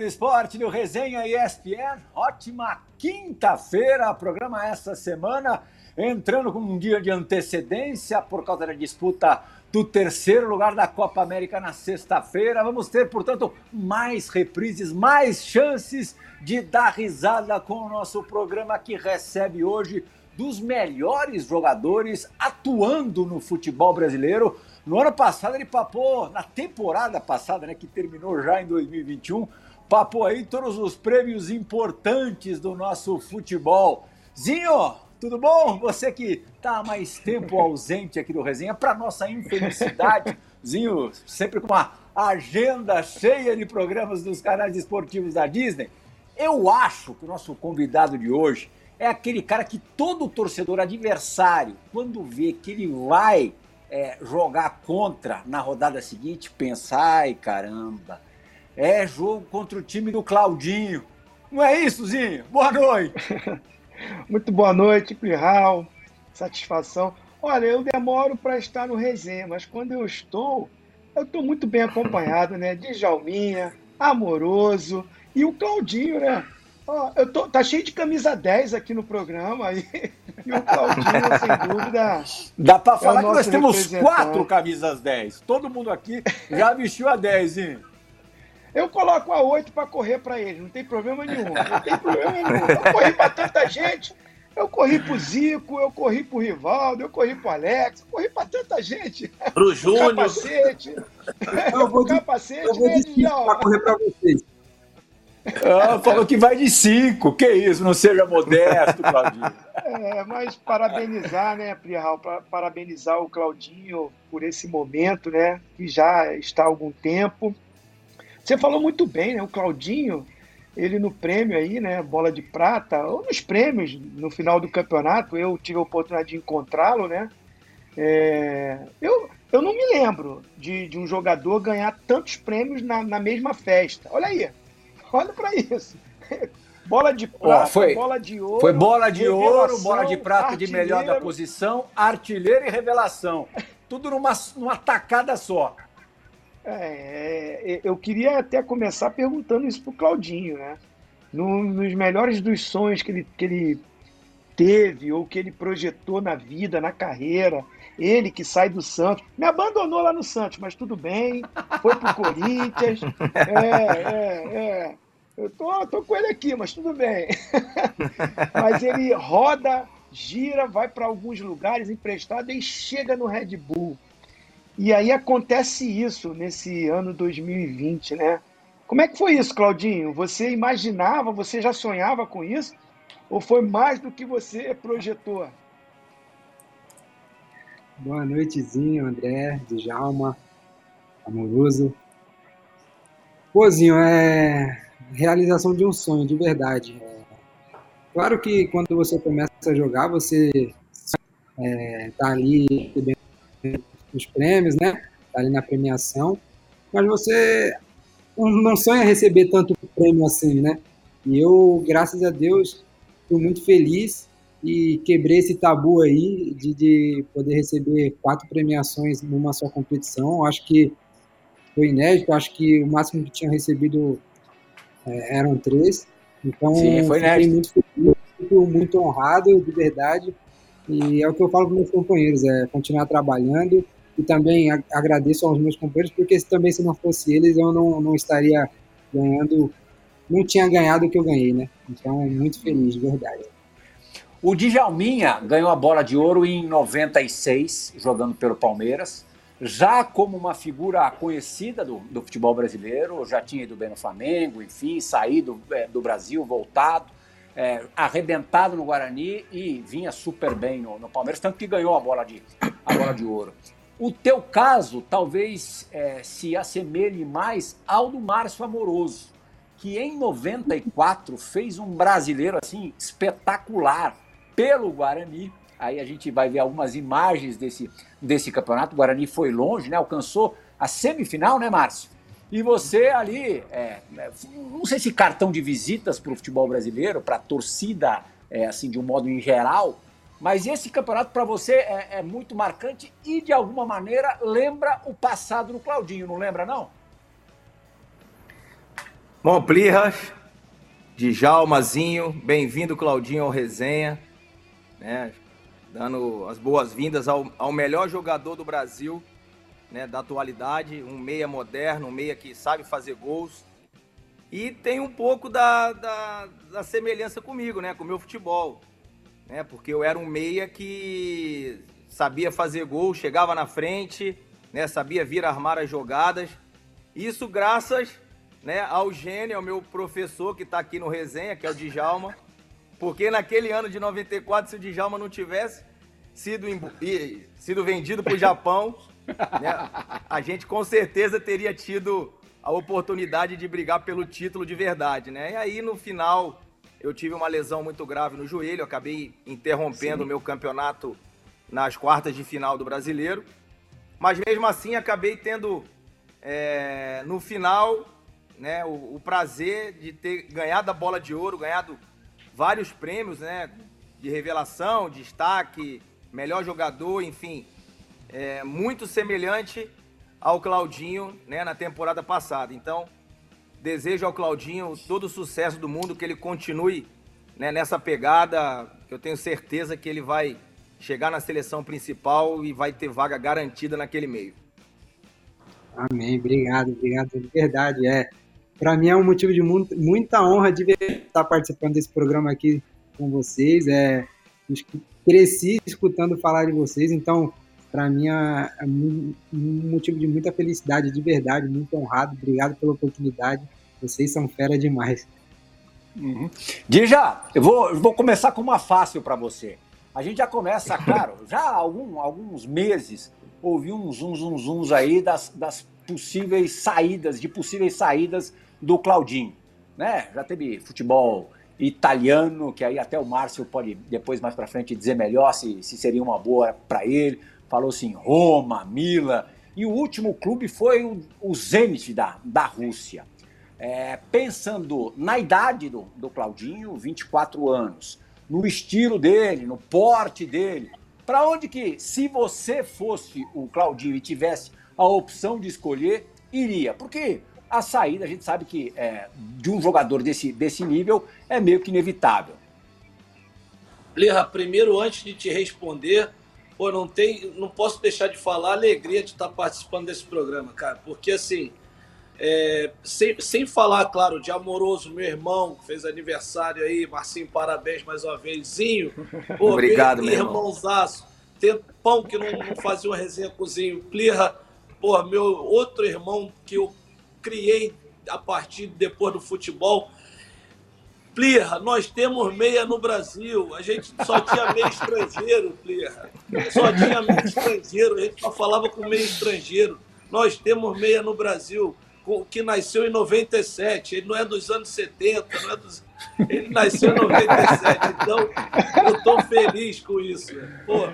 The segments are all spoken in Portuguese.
do esporte do Resenha ESPN. Ótima quinta-feira, programa essa semana, entrando com um dia de antecedência por causa da disputa do terceiro lugar da Copa América na sexta-feira. Vamos ter, portanto, mais reprises, mais chances de dar risada com o nosso programa que recebe hoje dos melhores jogadores atuando no futebol brasileiro. No ano passado ele papou, na temporada passada, né, que terminou já em 2021, papou aí todos os prêmios importantes do nosso futebol. Zinho, tudo bom? Você que está há mais tempo ausente aqui do Resenha, para nossa infelicidade, Zinho, sempre com uma agenda cheia de programas dos canais esportivos da Disney. Eu acho que o nosso convidado de hoje é aquele cara que todo torcedor adversário, quando vê que ele vai é, jogar contra na rodada seguinte, pensa, ai caramba, é jogo contra o time do Claudinho. Não é isso, Zinho? Boa noite. Muito boa noite, Plihal. Satisfação. Olha, eu demoro para estar no resenha, mas quando eu estou, eu estou muito bem acompanhado, né? De Jalminha, Amoroso e o Claudinho, né? Ó, eu tô, tá cheio de camisa 10 aqui no programa aí. E o Claudinho, sem dúvida. Dá para falar é que nós temos quatro camisas 10. Todo mundo aqui já vestiu a 10, hein? Eu coloco a 8 para correr para ele, não tem problema nenhum. Não tem problema nenhum. Eu corri para tanta gente. Eu corri pro Zico, eu corri pro Rivaldo, eu corri pro Alex, eu corri para tanta gente. Pro Júnior. Capacete. Eu vou de, capacete, eu vou de né, para correr para vocês. Ah, falou que vai de cinco. Que isso, não seja modesto, Claudinho. É, mas parabenizar, né, Prial, parabenizar o Claudinho por esse momento, né, que já está há algum tempo. Você falou muito bem, né, o Claudinho, ele no prêmio aí, né, bola de prata, ou nos prêmios no final do campeonato, eu tive a oportunidade de encontrá-lo, né, é, eu, eu não me lembro de, de um jogador ganhar tantos prêmios na, na mesma festa. Olha aí, Olha para isso. Bola de prata, foi, bola de ouro. Foi bola de ouro, bola de prata de melhor da posição, artilheiro e revelação. Tudo numa, numa tacada só. É, é eu queria até começar perguntando isso pro Claudinho, né? No, nos melhores dos sonhos que ele, que ele teve ou que ele projetou na vida, na carreira, ele que sai do Santos, me abandonou lá no Santos, mas tudo bem, foi pro Corinthians. É, é, é. Eu tô, tô com ele aqui, mas tudo bem. mas ele roda, gira, vai para alguns lugares emprestado e chega no Red Bull. E aí acontece isso nesse ano 2020, né? Como é que foi isso, Claudinho? Você imaginava, você já sonhava com isso? Ou foi mais do que você projetou? Boa noitezinho, André, Djalma, amoroso. Pôzinho, é realização de um sonho, de verdade. É... Claro que quando você começa a jogar, você é, tá ali recebendo os prêmios, né? Tá ali na premiação, mas você não sonha receber tanto prêmio assim, né? E eu, graças a Deus, fui muito feliz e quebrei esse tabu aí de, de poder receber quatro premiações numa só competição. Acho que foi inédito, acho que o máximo que tinha recebido é, eram três. Então, Sim, foi inédito. muito feliz, fico muito honrado, de verdade. E é o que eu falo para meus companheiros, é continuar trabalhando e também agradeço aos meus companheiros, porque também se não fosse eles, eu não, não estaria ganhando, não tinha ganhado o que eu ganhei, né? Então, muito feliz, de verdade. O Djalminha ganhou a bola de ouro em 96, jogando pelo Palmeiras. Já como uma figura conhecida do, do futebol brasileiro, já tinha ido bem no Flamengo, enfim, saído é, do Brasil, voltado, é, arrebentado no Guarani e vinha super bem no, no, Palmeiras, tanto que ganhou a bola de, a bola de ouro. O teu caso talvez é, se assemelhe mais ao do Márcio Amoroso, que em 94 fez um brasileiro assim espetacular pelo Guarani. Aí a gente vai ver algumas imagens desse, desse campeonato. O Guarani foi longe, né? Alcançou a semifinal, né, Márcio? E você ali, é, não sei se cartão de visitas para o futebol brasileiro, para a torcida, é, assim, de um modo em geral, mas esse campeonato para você é, é, muito marcante e, de alguma maneira, lembra o passado do Claudinho, não lembra, não? Bom, Plirras, Djalmazinho, bem-vindo, Claudinho, ao Resenha. Né? Dando as boas-vindas ao, ao melhor jogador do Brasil, né, da atualidade, um meia moderno, um meia que sabe fazer gols. E tem um pouco da, da, da semelhança comigo, né, com o meu futebol. Né, porque eu era um meia que sabia fazer gol, chegava na frente, né, sabia vir armar as jogadas. Isso graças né, ao gênio, ao meu professor que está aqui no resenha, que é o Djalma. Porque naquele ano de 94, se o Djalma não tivesse sido, sido vendido para o Japão, né, a gente com certeza teria tido a oportunidade de brigar pelo título de verdade. Né? E aí, no final, eu tive uma lesão muito grave no joelho, acabei interrompendo o meu campeonato nas quartas de final do brasileiro. Mas mesmo assim, acabei tendo é, no final né, o, o, prazer de ter ganhado a bola de ouro, ganhado vários prêmios, né, de revelação, destaque, melhor jogador, enfim, é, muito semelhante ao Claudinho, né, na temporada passada. Então, desejo ao Claudinho todo o sucesso do mundo, que ele continue né, nessa pegada. Eu tenho certeza que ele vai chegar na seleção principal e vai ter vaga garantida naquele meio. Amém, obrigado, obrigado de verdade. É, para mim é um motivo de muito, muita honra de estar participando desse programa aqui com vocês. É, cresci escutando falar de vocês, então para mim é, é um motivo de muita felicidade, de verdade, muito honrado. Obrigado pela oportunidade. Vocês são fera demais. Uhum. Dija, eu vou, eu vou começar com uma fácil para você. A gente já começa, claro, já há algum, alguns meses ouvi uns zum, zum, zums aí das, das possíveis saídas, de possíveis saídas do Claudinho. Né? Já teve futebol italiano, que aí até o Márcio pode depois mais para frente dizer melhor se, se seria uma boa para ele. Falou-se em Roma, Mila. E o último clube foi o, o Zenit da, da Rússia. É, pensando na idade do, do Claudinho, 24 anos, no estilo dele, no porte dele, para onde que, se você fosse o Claudinho e tivesse a opção de escolher, iria? Porque a saída, a gente sabe que é, de um jogador desse, desse nível é meio que inevitável. Lerra, primeiro, antes de te responder, pô, não, tem, não posso deixar de falar a alegria de estar participando desse programa, cara, porque assim, é, sem, sem falar, claro, de Amoroso, meu irmão, que fez aniversário aí, Marcinho, parabéns mais uma vezinho. Pô, Obrigado, meu irmãozaço. Tempão que não, não fazia uma resenha com o Zinho. Plirra, pô, meu outro irmão que eu criei a partir depois do futebol. Plirra, nós temos meia no Brasil. A gente só tinha meia estrangeiro, Plirra. Só tinha meia estrangeiro. A gente só falava com meia estrangeiro. Nós temos meia no Brasil, que nasceu em 97. Ele não é dos anos 70, não é dos... ele nasceu em 97. Então, eu estou feliz com isso. Pô,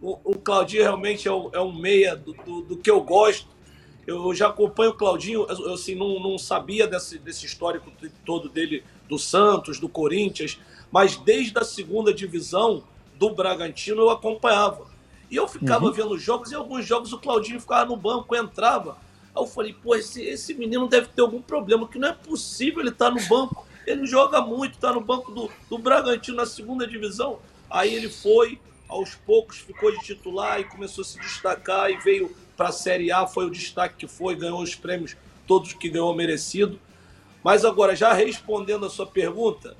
o, Claudinho realmente é um, é um meia do, do, do que eu gosto eu já acompanho o Claudinho, eu assim, não, não sabia desse, desse histórico todo dele do Santos, do Corinthians, mas desde a segunda divisão do Bragantino eu acompanhava. E eu ficava uhum. vendo jogos, e alguns jogos o Claudinho ficava no banco, entrava. Aí eu falei, pô, esse, esse menino deve ter algum problema, que não é possível ele estar tá no banco. Ele joga muito, está no banco do, do Bragantino na segunda divisão. Aí ele foi, aos poucos ficou de titular e começou a se destacar e veio para a Série A, foi o destaque que foi, ganhou os prêmios todos que ganhou merecido. Mas agora, já respondendo a sua pergunta,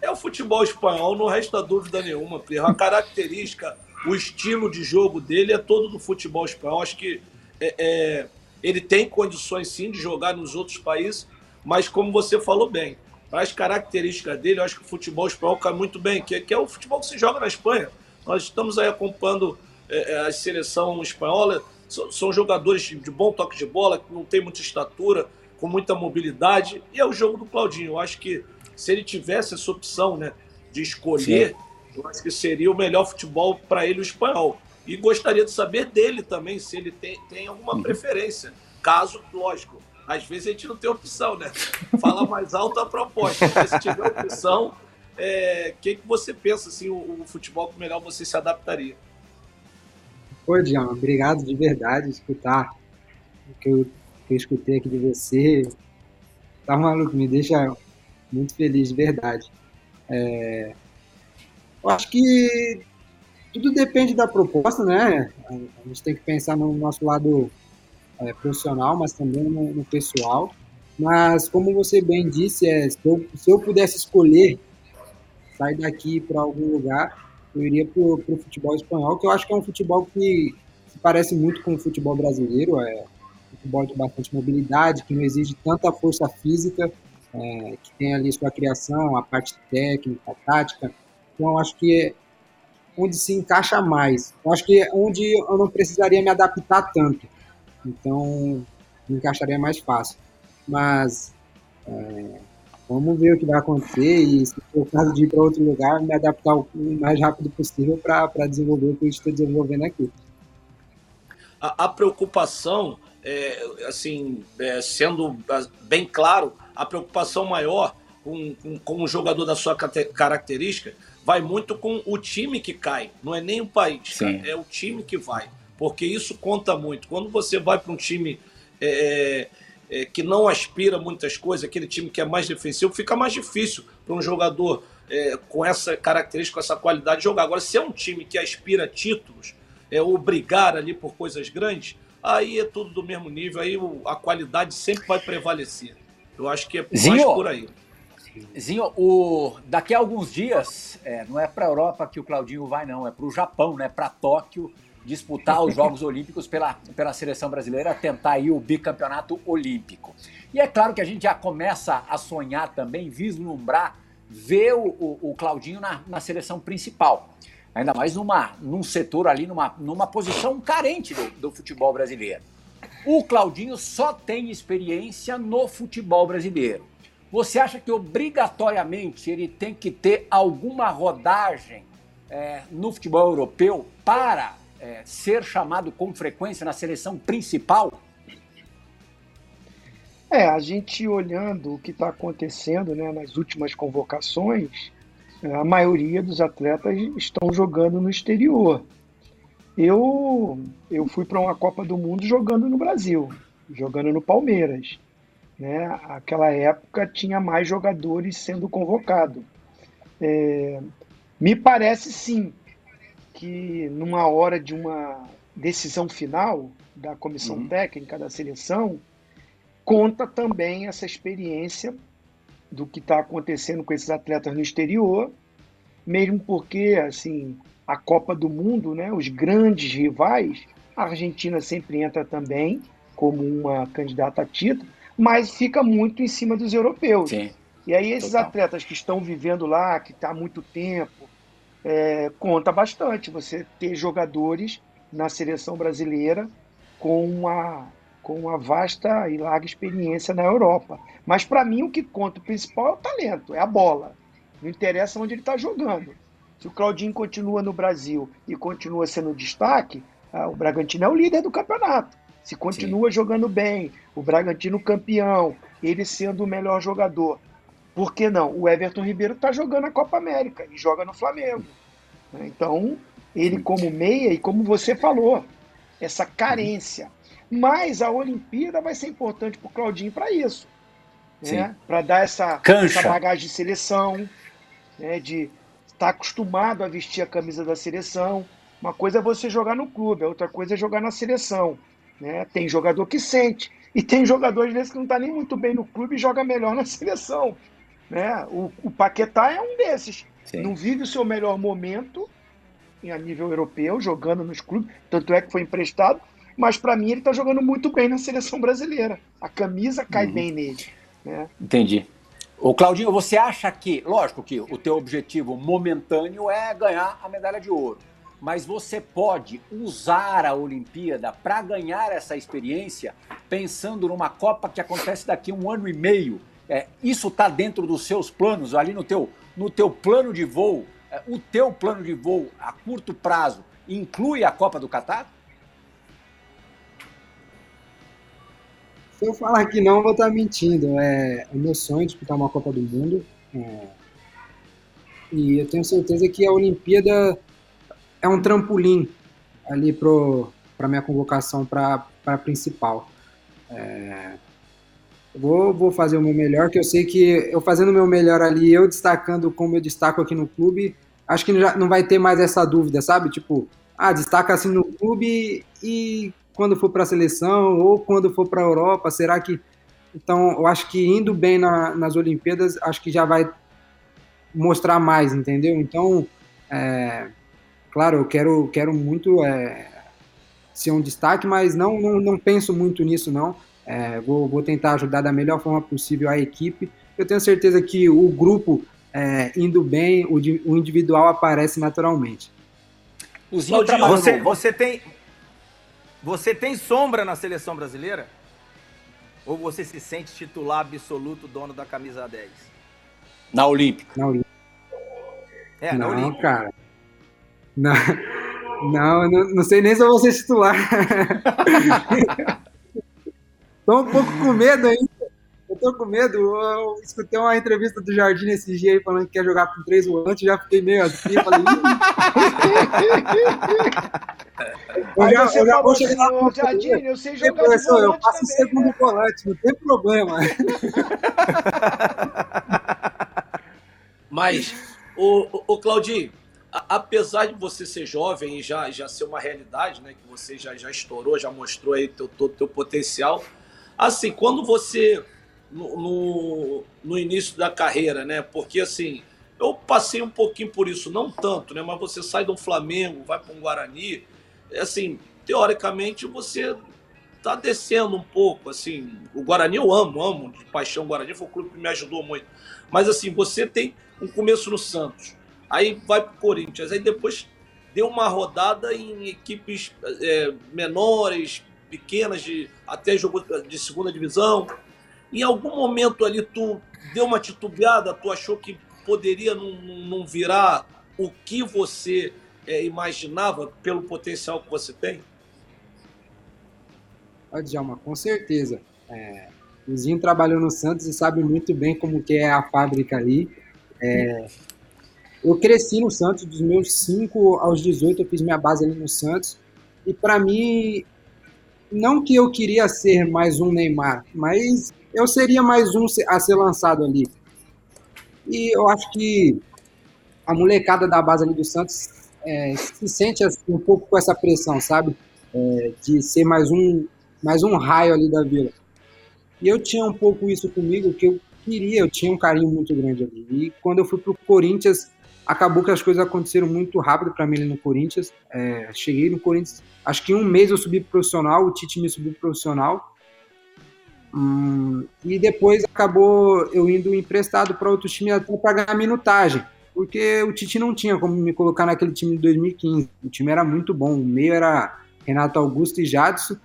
é o futebol espanhol, não resta dúvida nenhuma, Pierre. A característica, o estilo de jogo dele é todo do futebol espanhol. Acho que é, é, ele tem condições sim de jogar nos outros países, mas como você falou bem, para as características dele, eu acho que o futebol espanhol cai muito bem, que, que é o futebol que se joga na Espanha. Nós estamos aí acompanhando é, é a seleção espanhola, são jogadores de bom toque de bola, que não tem muita estatura, com muita mobilidade. E é o jogo do Claudinho. Eu acho que se ele tivesse essa opção né, de escolher, Sim. eu acho que seria o melhor futebol para ele o espanhol. E gostaria de saber dele também, se ele tem, tem alguma uhum. preferência. Caso, lógico, às vezes a gente não tem opção, né? Falar mais alto a proposta. Mas se tiver opção, o é, que, que você pensa, assim, o, o futebol que melhor você se adaptaria? Pô, Diana, obrigado de verdade escutar o que eu, que eu escutei aqui de você. tá maluco, me deixa muito feliz, de verdade. É, eu acho que tudo depende da proposta, né? A gente tem que pensar no nosso lado é, profissional, mas também no, no, pessoal. Mas, como você bem disse, é, se, eu, se eu pudesse escolher sair daqui para algum lugar, eu iria para o futebol espanhol, que eu acho que é um futebol que parece muito com o futebol brasileiro, é futebol de bastante mobilidade, que não exige tanta força física, é, que tem ali sua criação, a parte técnica, a tática. Então, acho que é onde se encaixa mais. Eu acho que é onde eu não precisaria me adaptar tanto. Então, me encaixaria mais fácil. Mas é, vamos ver o que vai acontecer e, se for o caso de ir para outro lugar, me adaptar o mais rápido possível para desenvolver o que eu estou desenvolvendo aqui. A, a preocupação, é, assim, é, sendo bem claro, a preocupação maior com, com, com um jogador da sua característica vai muito com o time que cai, não é nem o país, é o time que vai, porque isso conta muito. Quando você vai para um time é, é, que não aspira muitas coisas, aquele time que é mais defensivo, fica mais difícil para um jogador é, com essa característica, com essa qualidade jogar. Agora, se é um time que aspira títulos, é, ou brigar ali por coisas grandes, aí é tudo do mesmo nível, aí a qualidade sempre vai prevalecer. Eu acho que é mais por aí. Zinho, o, daqui a alguns dias, é, não é para a Europa que o Claudinho vai, não, é para o Japão, né, para Tóquio, disputar os Jogos Olímpicos pela, pela seleção brasileira, tentar aí o bicampeonato olímpico. E é claro que a gente já começa a sonhar também, vislumbrar, ver o, o, o Claudinho na, na seleção principal. Ainda mais numa, num setor ali, numa, numa posição carente do, do futebol brasileiro. O Claudinho só tem experiência no futebol brasileiro. Você acha que obrigatoriamente ele tem que ter alguma rodagem é, no futebol europeu para é, ser chamado com frequência na seleção principal? É, a gente olhando o que está acontecendo né, nas últimas convocações, a maioria dos atletas estão jogando no exterior. Eu, eu fui para uma Copa do Mundo jogando no Brasil, jogando no Palmeiras. Né? Aquela época tinha mais jogadores sendo convocados. É, me parece sim que numa hora de uma decisão final da comissão uhum. técnica da seleção, conta também essa experiência do que está acontecendo com esses atletas no exterior, mesmo porque assim a Copa do Mundo, né, os grandes rivais, a Argentina sempre entra também como uma candidata a título, mas fica muito em cima dos europeus. Sim. E aí esses Total. atletas que estão vivendo lá, que está há muito tempo, é, conta bastante você ter jogadores na seleção brasileira com uma, com uma vasta e larga experiência na Europa. Mas para mim o que conta o principal é o talento, é a bola. Não interessa onde ele está jogando. Se o Claudinho continua no Brasil e continua sendo destaque, ah, o Bragantino é o líder do campeonato. Se continua Sim. jogando bem, o Bragantino campeão, ele sendo o melhor jogador, por que não? O Everton Ribeiro está jogando a Copa América e joga no Flamengo. Né? Então, ele como meia, e como você falou, essa carência. Mas a Olimpíada vai ser importante para o Claudinho para isso. Né? Para dar essa, essa, bagagem de seleção, né? de estar tá acostumado a vestir a camisa da seleção. Uma coisa é você jogar no clube, a outra coisa é jogar na seleção. Né? Tem jogador que sente. E tem jogador, às vezes, que não está nem muito bem no clube e joga melhor na seleção. Né? O, o Paquetá é um desses. Sim. Não vive o seu melhor momento a nível europeu, jogando nos clubes, tanto é que foi emprestado, mas para mim ele está jogando muito bem na seleção brasileira. A camisa cai uhum. bem nele. Né? Entendi. O Claudinho, você acha que, lógico que o teu objetivo momentâneo é ganhar a medalha de ouro, mas você pode usar a Olimpíada para ganhar essa experiência pensando numa Copa que acontece daqui a um ano e meio é, isso está dentro dos seus planos, ali no teu, no teu plano de voo, é, o teu plano de voo a curto prazo inclui a Copa do Catar? Se eu falar que não, vou estar mentindo. É, é meu sonho disputar uma Copa do Mundo. É, e eu tenho certeza que a Olimpíada é um trampolim ali para minha convocação para a principal. É, Vou, vou fazer o meu melhor, que eu sei que eu fazendo o meu melhor ali, eu destacando como eu destaco aqui no clube, acho que não vai ter mais essa dúvida, sabe? Tipo, ah, destaca assim no clube e quando for para a seleção ou quando for para a Europa, será que. Então, eu acho que indo bem na, nas Olimpíadas, acho que já vai mostrar mais, entendeu? Então, é, claro, eu quero, quero muito é, ser um destaque, mas não, não, não penso muito nisso, não. É, vou, vou tentar ajudar da melhor forma possível a equipe. Eu tenho certeza que o grupo é, indo bem, o, o, individual aparece naturalmente. você, você, tem, você tem sombra na seleção brasileira? Ou você se sente titular absoluto, dono da camisa 10? Na Olímpica. Na Olímpica. É, na não, Olímpica. cara. Não, não, não, sei nem se eu vou ser titular. Tô um pouco com medo ainda. Eu tô com medo. Eu escutei uma entrevista do Jardim esse dia aí falando que quer jogar com três volantes, já fiquei meio assim, falei. eu já, eu já vou chegar no Jardim, eu sei jogar professor, eu passo também, segundo né? volante, não tem problema. Mas, o, o Claudinho, apesar de você ser jovem e já, já ser uma realidade, né? Que você já, já estourou, já mostrou aí teu, todo teu potencial. Assim, quando você no, no, início da carreira, né? Porque assim, eu passei um pouquinho por isso, não tanto, né? Mas você sai do Flamengo, vai para um Guarani, assim, teoricamente você tá descendo um pouco, assim, o Guarani eu amo, amo de paixão o Guarani, foi um clube que me ajudou muito. Mas assim, você tem um começo no Santos, aí vai pro Corinthians, aí depois deu uma rodada em equipes é, menores, pequenas, de até jogou de segunda divisão, em algum momento ali tu deu uma titubeada, tu achou que poderia não, não virar o que você é, imaginava pelo potencial que você tem? Djalma, com certeza. É, o Zinho trabalhou no Santos e sabe muito bem como que é a fábrica ali. É, eu cresci no Santos, dos meus 5 aos 18 eu fiz minha base ali no Santos. E para mim, não que eu queria ser mais um Neymar, mas eu seria mais um a ser lançado ali. E eu acho que a molecada da base ali do Santos é, se sente assim, um pouco com essa pressão, sabe? É, de ser mais um, mais um raio ali da vila. E eu tinha um pouco isso comigo, que eu queria, eu tinha um carinho muito grande ali. E quando eu fui pro Corinthians, acabou que as coisas aconteceram muito rápido para mim ali no Corinthians. É, cheguei no Corinthians, acho que em um mês eu subi pro profissional, o Tite me subiu pro profissional. Hum, e depois acabou eu indo emprestado para outro time até para ganhar minutagem, porque o Tite não tinha como me colocar naquele time de 2015. O time era muito bom, o meio era Renato Augusto e Jadson,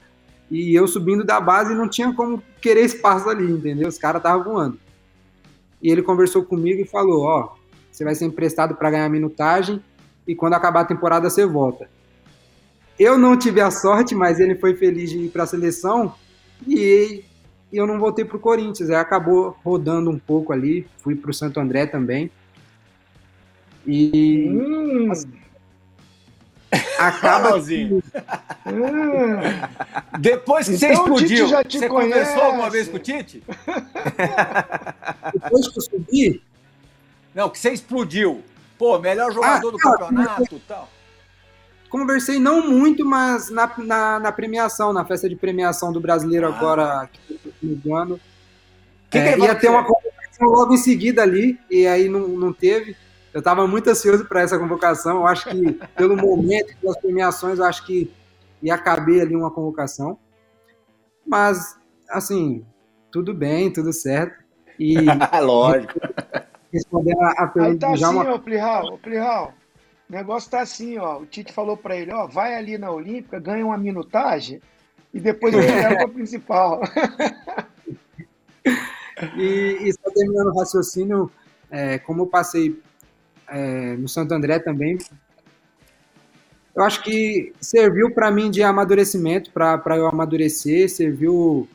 e eu subindo da base não tinha como querer espaço ali, entendeu? Os caras estavam voando. E ele conversou comigo e falou: Ó, você vai ser emprestado para ganhar minutagem e quando acabar a temporada você volta. Eu não tive a sorte, mas ele foi feliz de ir para a seleção e e eu não voltei para o Corinthians. Aí acabou rodando um pouco ali, fui para o Santo André também. E. Hum. Acaba. Que... hum. Depois que então, você explodiu, você conhece. conversou alguma vez com o Tite? Depois que eu subi. Não, que você explodiu. Pô, melhor jogador ah, do campeonato e tal. Conversei não muito, mas na, na, na, premiação, na festa de premiação do brasileiro ah. agora, no ano. Que é, que ia ter uma convocação logo em seguida ali, e aí não, não teve. Eu estava muito ansioso para essa convocação. Eu acho que, pelo momento, pelas premiações, eu acho que ia caber ali uma convocação. Mas, assim, tudo bem, tudo certo. E. Lógico. Respondendo a, a pergunta. Aí tá assim, ô Plihal, ô Plihal. O negócio tá assim, ó. O Tite falou para ele, ó, vai ali na Olímpica, ganha uma minutagem e depois ele leva para principal. e, e só terminando o raciocínio, é, como eu passei é, no Santo André também, eu acho que serviu para mim de amadurecimento, para eu amadurecer, serviu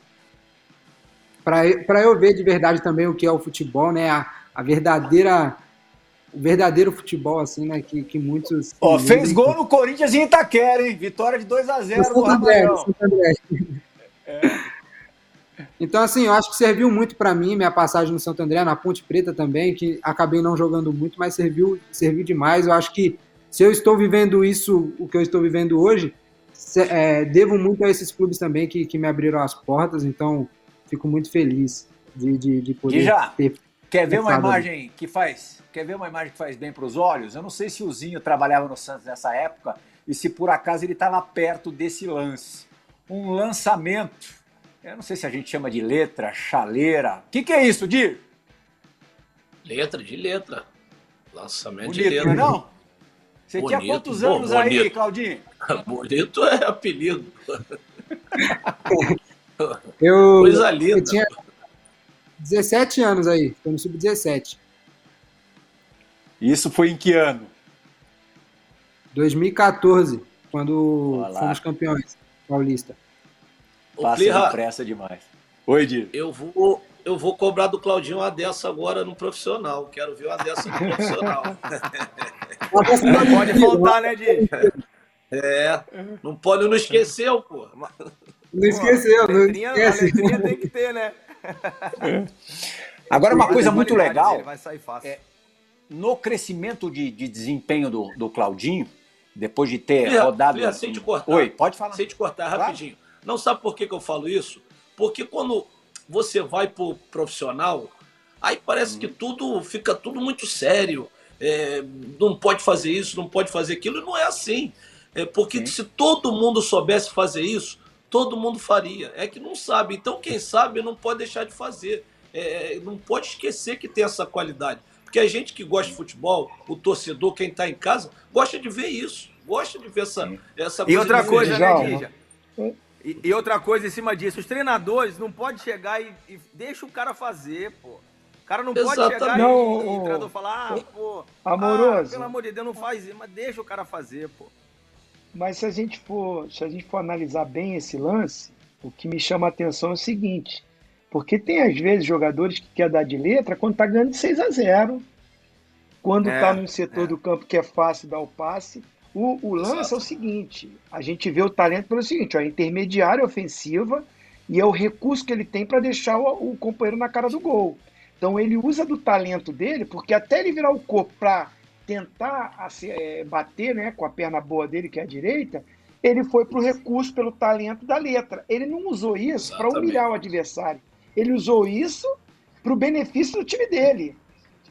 para eu ver de verdade também o que é o futebol, né? A, a verdadeira o verdadeiro futebol, assim, né? Que, que muitos. Ó, fez gol no Corinthians em Itaquera, hein? Vitória de 2 a 0 no, Ramalhão. É. Então, assim, eu acho que serviu muito para mim, minha passagem no Santo André, na Ponte Preta também, que acabei não jogando muito, mas serviu, serviu demais. Eu acho que se eu estou vivendo isso, o que eu estou vivendo hoje, é, devo muito a esses clubes também que, que me abriram as portas, então fico muito feliz de, de, de poder e já, ter. Quer ver uma imagem que faz? Quer ver uma imagem que faz bem para os olhos? Eu não sei se o Zinho trabalhava no Santos nessa época e se por acaso ele estava perto desse lance. Um lançamento. Eu não sei se a gente chama de letra, chaleira. O que, que é isso, Dir? Letra de letra. Lançamento bonito, de letra. Não, é não? Você bonito, tinha quantos anos bom, aí, Claudinho? Bonito é apelido. eu, Coisa linda. Eu tinha 17 anos aí, foi no sub-17. Isso foi em que ano? 2014, quando Olá. fomos campeões paulista. Passa depressa demais. Oi, Di. Eu vou, eu vou cobrar do Claudinho uma dessa agora no profissional. Quero ver uma dessa no profissional. não pode faltar, né, Di? É, não pode, não esqueceu, pô. Não esqueceu, não esquece. A tem que ter, né? Agora, uma coisa muito legal, vai sair fácil. É, no crescimento de, de desempenho do, do Claudinho, depois de ter rodado... Pia, sem te cortar. Oi, pode falar. Sem te cortar, claro. rapidinho. Não sabe por que, que eu falo isso? Porque quando você vai pro profissional, aí parece hum. que tudo fica tudo muito sério. É, não pode fazer isso, não pode fazer aquilo, e não é assim. É porque Sim. se todo mundo soubesse fazer isso, todo mundo faria. É que não sabe. Então, quem sabe não pode deixar de fazer. É, não pode esquecer que tem essa qualidade. Porque a gente que gosta de futebol, o torcedor, quem está em casa, gosta de ver isso. Gosta de ver essa, essa coisa. E outra coisa, né, Dija? E, e, outra coisa em cima disso, os treinadores não podem chegar e, e deixa o cara fazer, pô. O cara não Exatamente. pode chegar não, e, e o treinador falar, ah, pô, amoroso. Ah, pelo amor de Deus, não faz isso, mas deixa o cara fazer, pô. Mas se a gente for, se a gente for analisar bem esse lance, o que me chama a atenção é o seguinte, porque tem às vezes jogadores que quer dar de letra quando tá ganhando de 6 a 0, quando é, tá num setor é. do campo que é fácil dar o passe. O, o lance Exato. é o seguinte: a gente vê o talento pelo seguinte, ó, intermediária ofensiva e é o recurso que ele tem para deixar o, o, companheiro na cara do gol. Então ele usa do talento dele, porque até ele virar o corpo para tentar é, bater né, com a perna boa dele, que é a direita, ele foi para o recurso pelo talento da letra. Ele não usou isso para humilhar o adversário. Ele usou isso para o benefício do time dele.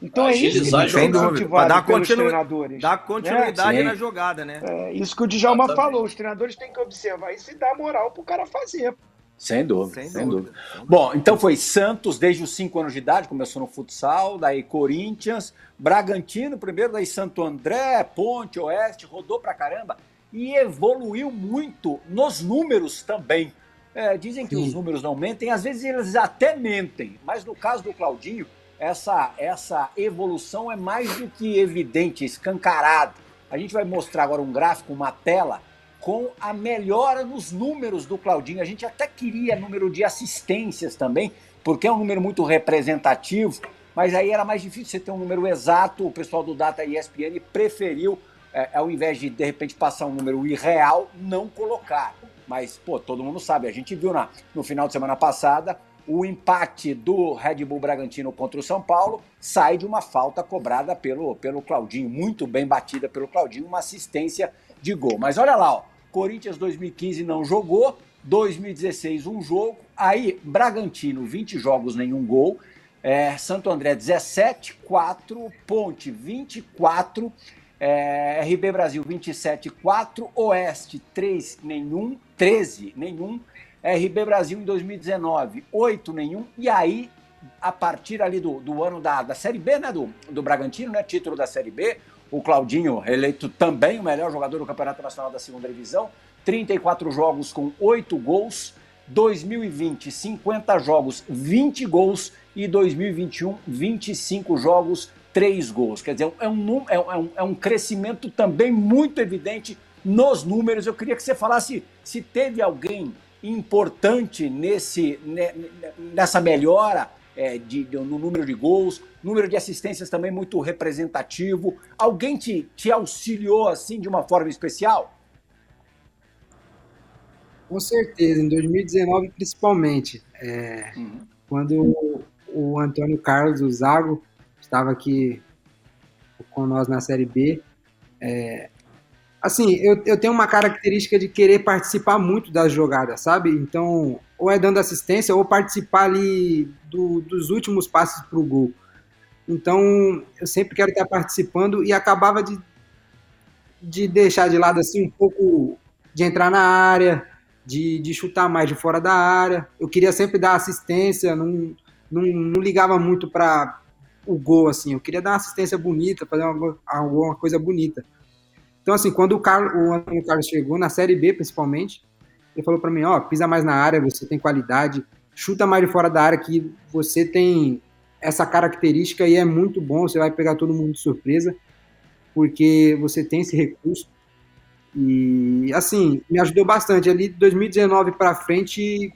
Então é isso que tem que dar, continu... treinadores. Dar continuidade né? na jogada, né? É isso que o Djalma Exatamente. falou. Os treinadores têm que observar isso e dar moral para o cara fazer. Sem dúvida, sem, sem dúvida. dúvida. Bom, então foi Santos desde os 5 anos de idade, começou no futsal, daí Corinthians, Bragantino primeiro, daí Santo André, Ponte, Oeste, rodou pra caramba e evoluiu muito nos números também. É, dizem que Sim. os números não mentem, às vezes eles até mentem, mas no caso do Claudinho, essa, essa evolução é mais do que evidente, escancarado. A gente vai mostrar agora um gráfico, uma tela, com a melhora nos números do Claudinho. A gente até queria número de assistências também, porque é um número muito representativo, mas aí era mais difícil você ter um número exato. O pessoal do Data ESPN preferiu, é, ao invés de de repente passar um número irreal, não colocar. Mas, pô, todo mundo sabe, a gente viu na, no final de semana passada o empate do Red Bull Bragantino contra o São Paulo sai de uma falta cobrada pelo, pelo Claudinho, muito bem batida pelo Claudinho, uma assistência de gol. Mas olha lá, ó, Corinthians 2015 não jogou, 2016 um jogo, aí Bragantino 20 jogos, nenhum gol, é, Santo André 17, 4, Ponte 24, é, RB Brasil 27, 4, Oeste 3, nenhum, 13, nenhum, RB Brasil em 2019, 8 nenhum, e aí, a partir ali do, do ano da, da Série B, né, do, do Bragantino, né, título da Série B, o Claudinho eleito também o melhor jogador do Campeonato Nacional da Segunda Divisão, 34 jogos com 8 gols, 2020, 50 jogos, 20 gols, e 2021, 25 jogos, 3 gols. Quer dizer, é um, é um, é um crescimento também muito evidente nos números. Eu queria que você falasse se teve alguém importante nesse, nessa melhora é, de, de, no número de gols, número de assistências também muito representativo. Alguém te, te auxiliou assim de uma forma especial? Com certeza, em 2019 principalmente. É, uhum. Quando o Antônio Carlos, o Zago, estava aqui com nós na Série B. É, assim, eu, eu tenho uma característica de querer participar muito das jogadas, sabe? Então, ou é dando assistência, ou participar ali do, dos últimos passos para o gol. Então, eu sempre quero estar participando e acabava de, de deixar de lado assim um pouco de entrar na área, de, de chutar mais de fora da área. Eu queria sempre dar assistência, não, não, não ligava muito para o gol, assim. Eu queria dar uma assistência bonita, fazer uma, alguma coisa bonita. Então, assim, quando o, Carlos, o Antônio Carlos chegou, na Série B principalmente, ele falou para mim, ó, pisa mais na área, você tem qualidade, chuta mais de fora da área que você tem essa característica e é muito bom, você vai pegar todo mundo de surpresa, porque você tem esse recurso. E, assim, me ajudou bastante. Ali de 2019 para frente,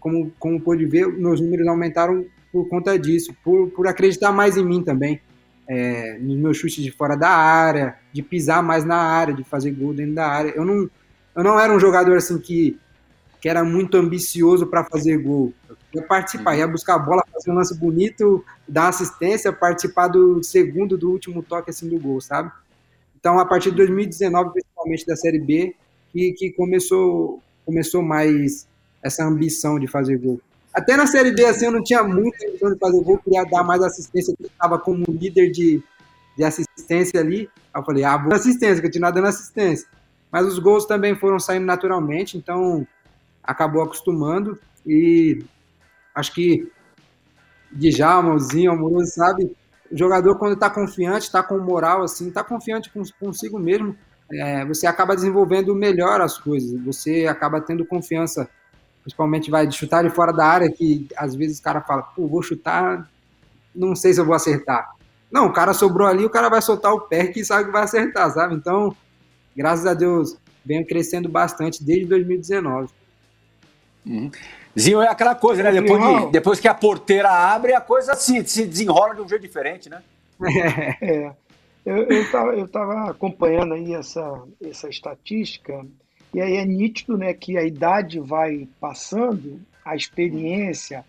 como, como pôde ver, meus números aumentaram por conta disso, por, por acreditar mais em mim também. É, nos meus chutes de fora da área, de pisar mais na área, de fazer gol dentro da área. Eu não, eu não era um jogador assim que, que era muito ambicioso para fazer gol. Eu participar, ia buscar a bola, fazer um lance bonito, dar assistência, participar do segundo, do último toque assim do gol, sabe? Então, a partir de 2019, principalmente da Série B, que, que começou, começou mais essa ambição de fazer gol. Até na Série B, assim, eu não tinha muita ambição de fazer gol, queria dar mais assistência, eu estava como líder de, de assistência ali. Eu falei, ah, vou assistência, continuar dando assistência. Mas os gols também foram saindo naturalmente, então acabou acostumando. E acho que Djalma, o Zinho, Amoroso, sabe? O jogador, quando está confiante, está com moral, assim, está confiante consigo mesmo, é, você acaba desenvolvendo melhor as coisas. Você acaba tendo confiança principalmente vai de chutar de fora da área, que às vezes o cara fala, pô, vou chutar, não sei se eu vou acertar. Não, o cara sobrou ali, o cara vai soltar o pé que sabe que vai acertar, sabe? Então, graças a Deus, venho crescendo bastante desde 2019. Uhum. Zinho, é aquela coisa, né? Depois, de, depois que a porteira abre, a coisa se, se desenrola de um jeito diferente, né? É. Eu, eu, tava, eu tava acompanhando aí essa, essa estatística e aí é nítido né, que a idade vai passando, a experiência,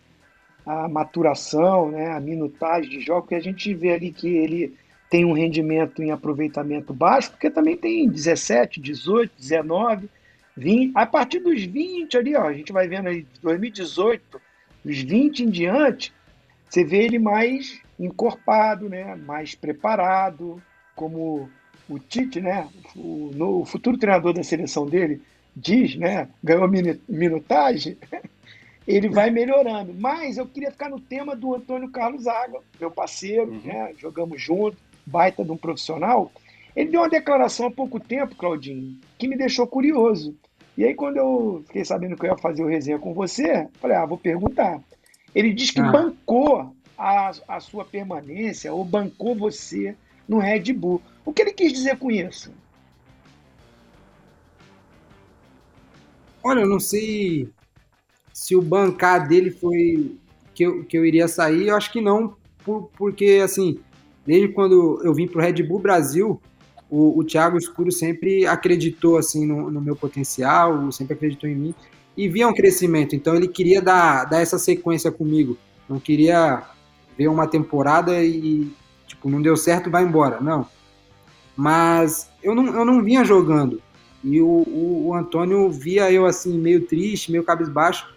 a maturação, né, a minutagem de jogo, que a gente vê ali que ele tem um rendimento em aproveitamento baixo, porque também tem 17, 18, 19, 20. A partir dos 20 ali, ó, a gente vai vendo aí 2018, dos 20 em diante, você vê ele mais encorpado, né, mais preparado, como o Tite, né, o, no, o futuro treinador da seleção dele, diz, né, ganhou minutagem, ele vai melhorando. Mas eu queria ficar no tema do Antônio Carlos Água, meu parceiro, uhum. né, jogamos junto, baita de um profissional. Ele deu uma declaração há pouco tempo, Claudinho, que me deixou curioso. E aí, quando eu fiquei sabendo que eu ia fazer o resenha com você, falei, ah, vou perguntar. Ele diz que ah. bancou a, a sua permanência, ou bancou você no Red Bull. O que ele quis dizer com isso? Olha, eu não sei se o bancar dele foi que eu, que eu iria sair, eu acho que não, por, porque assim, desde quando eu vim para o Red Bull Brasil, o, o Thiago Escuro sempre acreditou assim no, no, meu potencial, sempre acreditou em mim e via um crescimento. Então ele queria dar, dar essa sequência comigo. Não queria ver uma temporada e tipo não deu certo, vai embora. Não. Mas eu não, eu não vinha jogando. E o, o, o Antônio via eu assim, meio triste, meio cabisbaixo.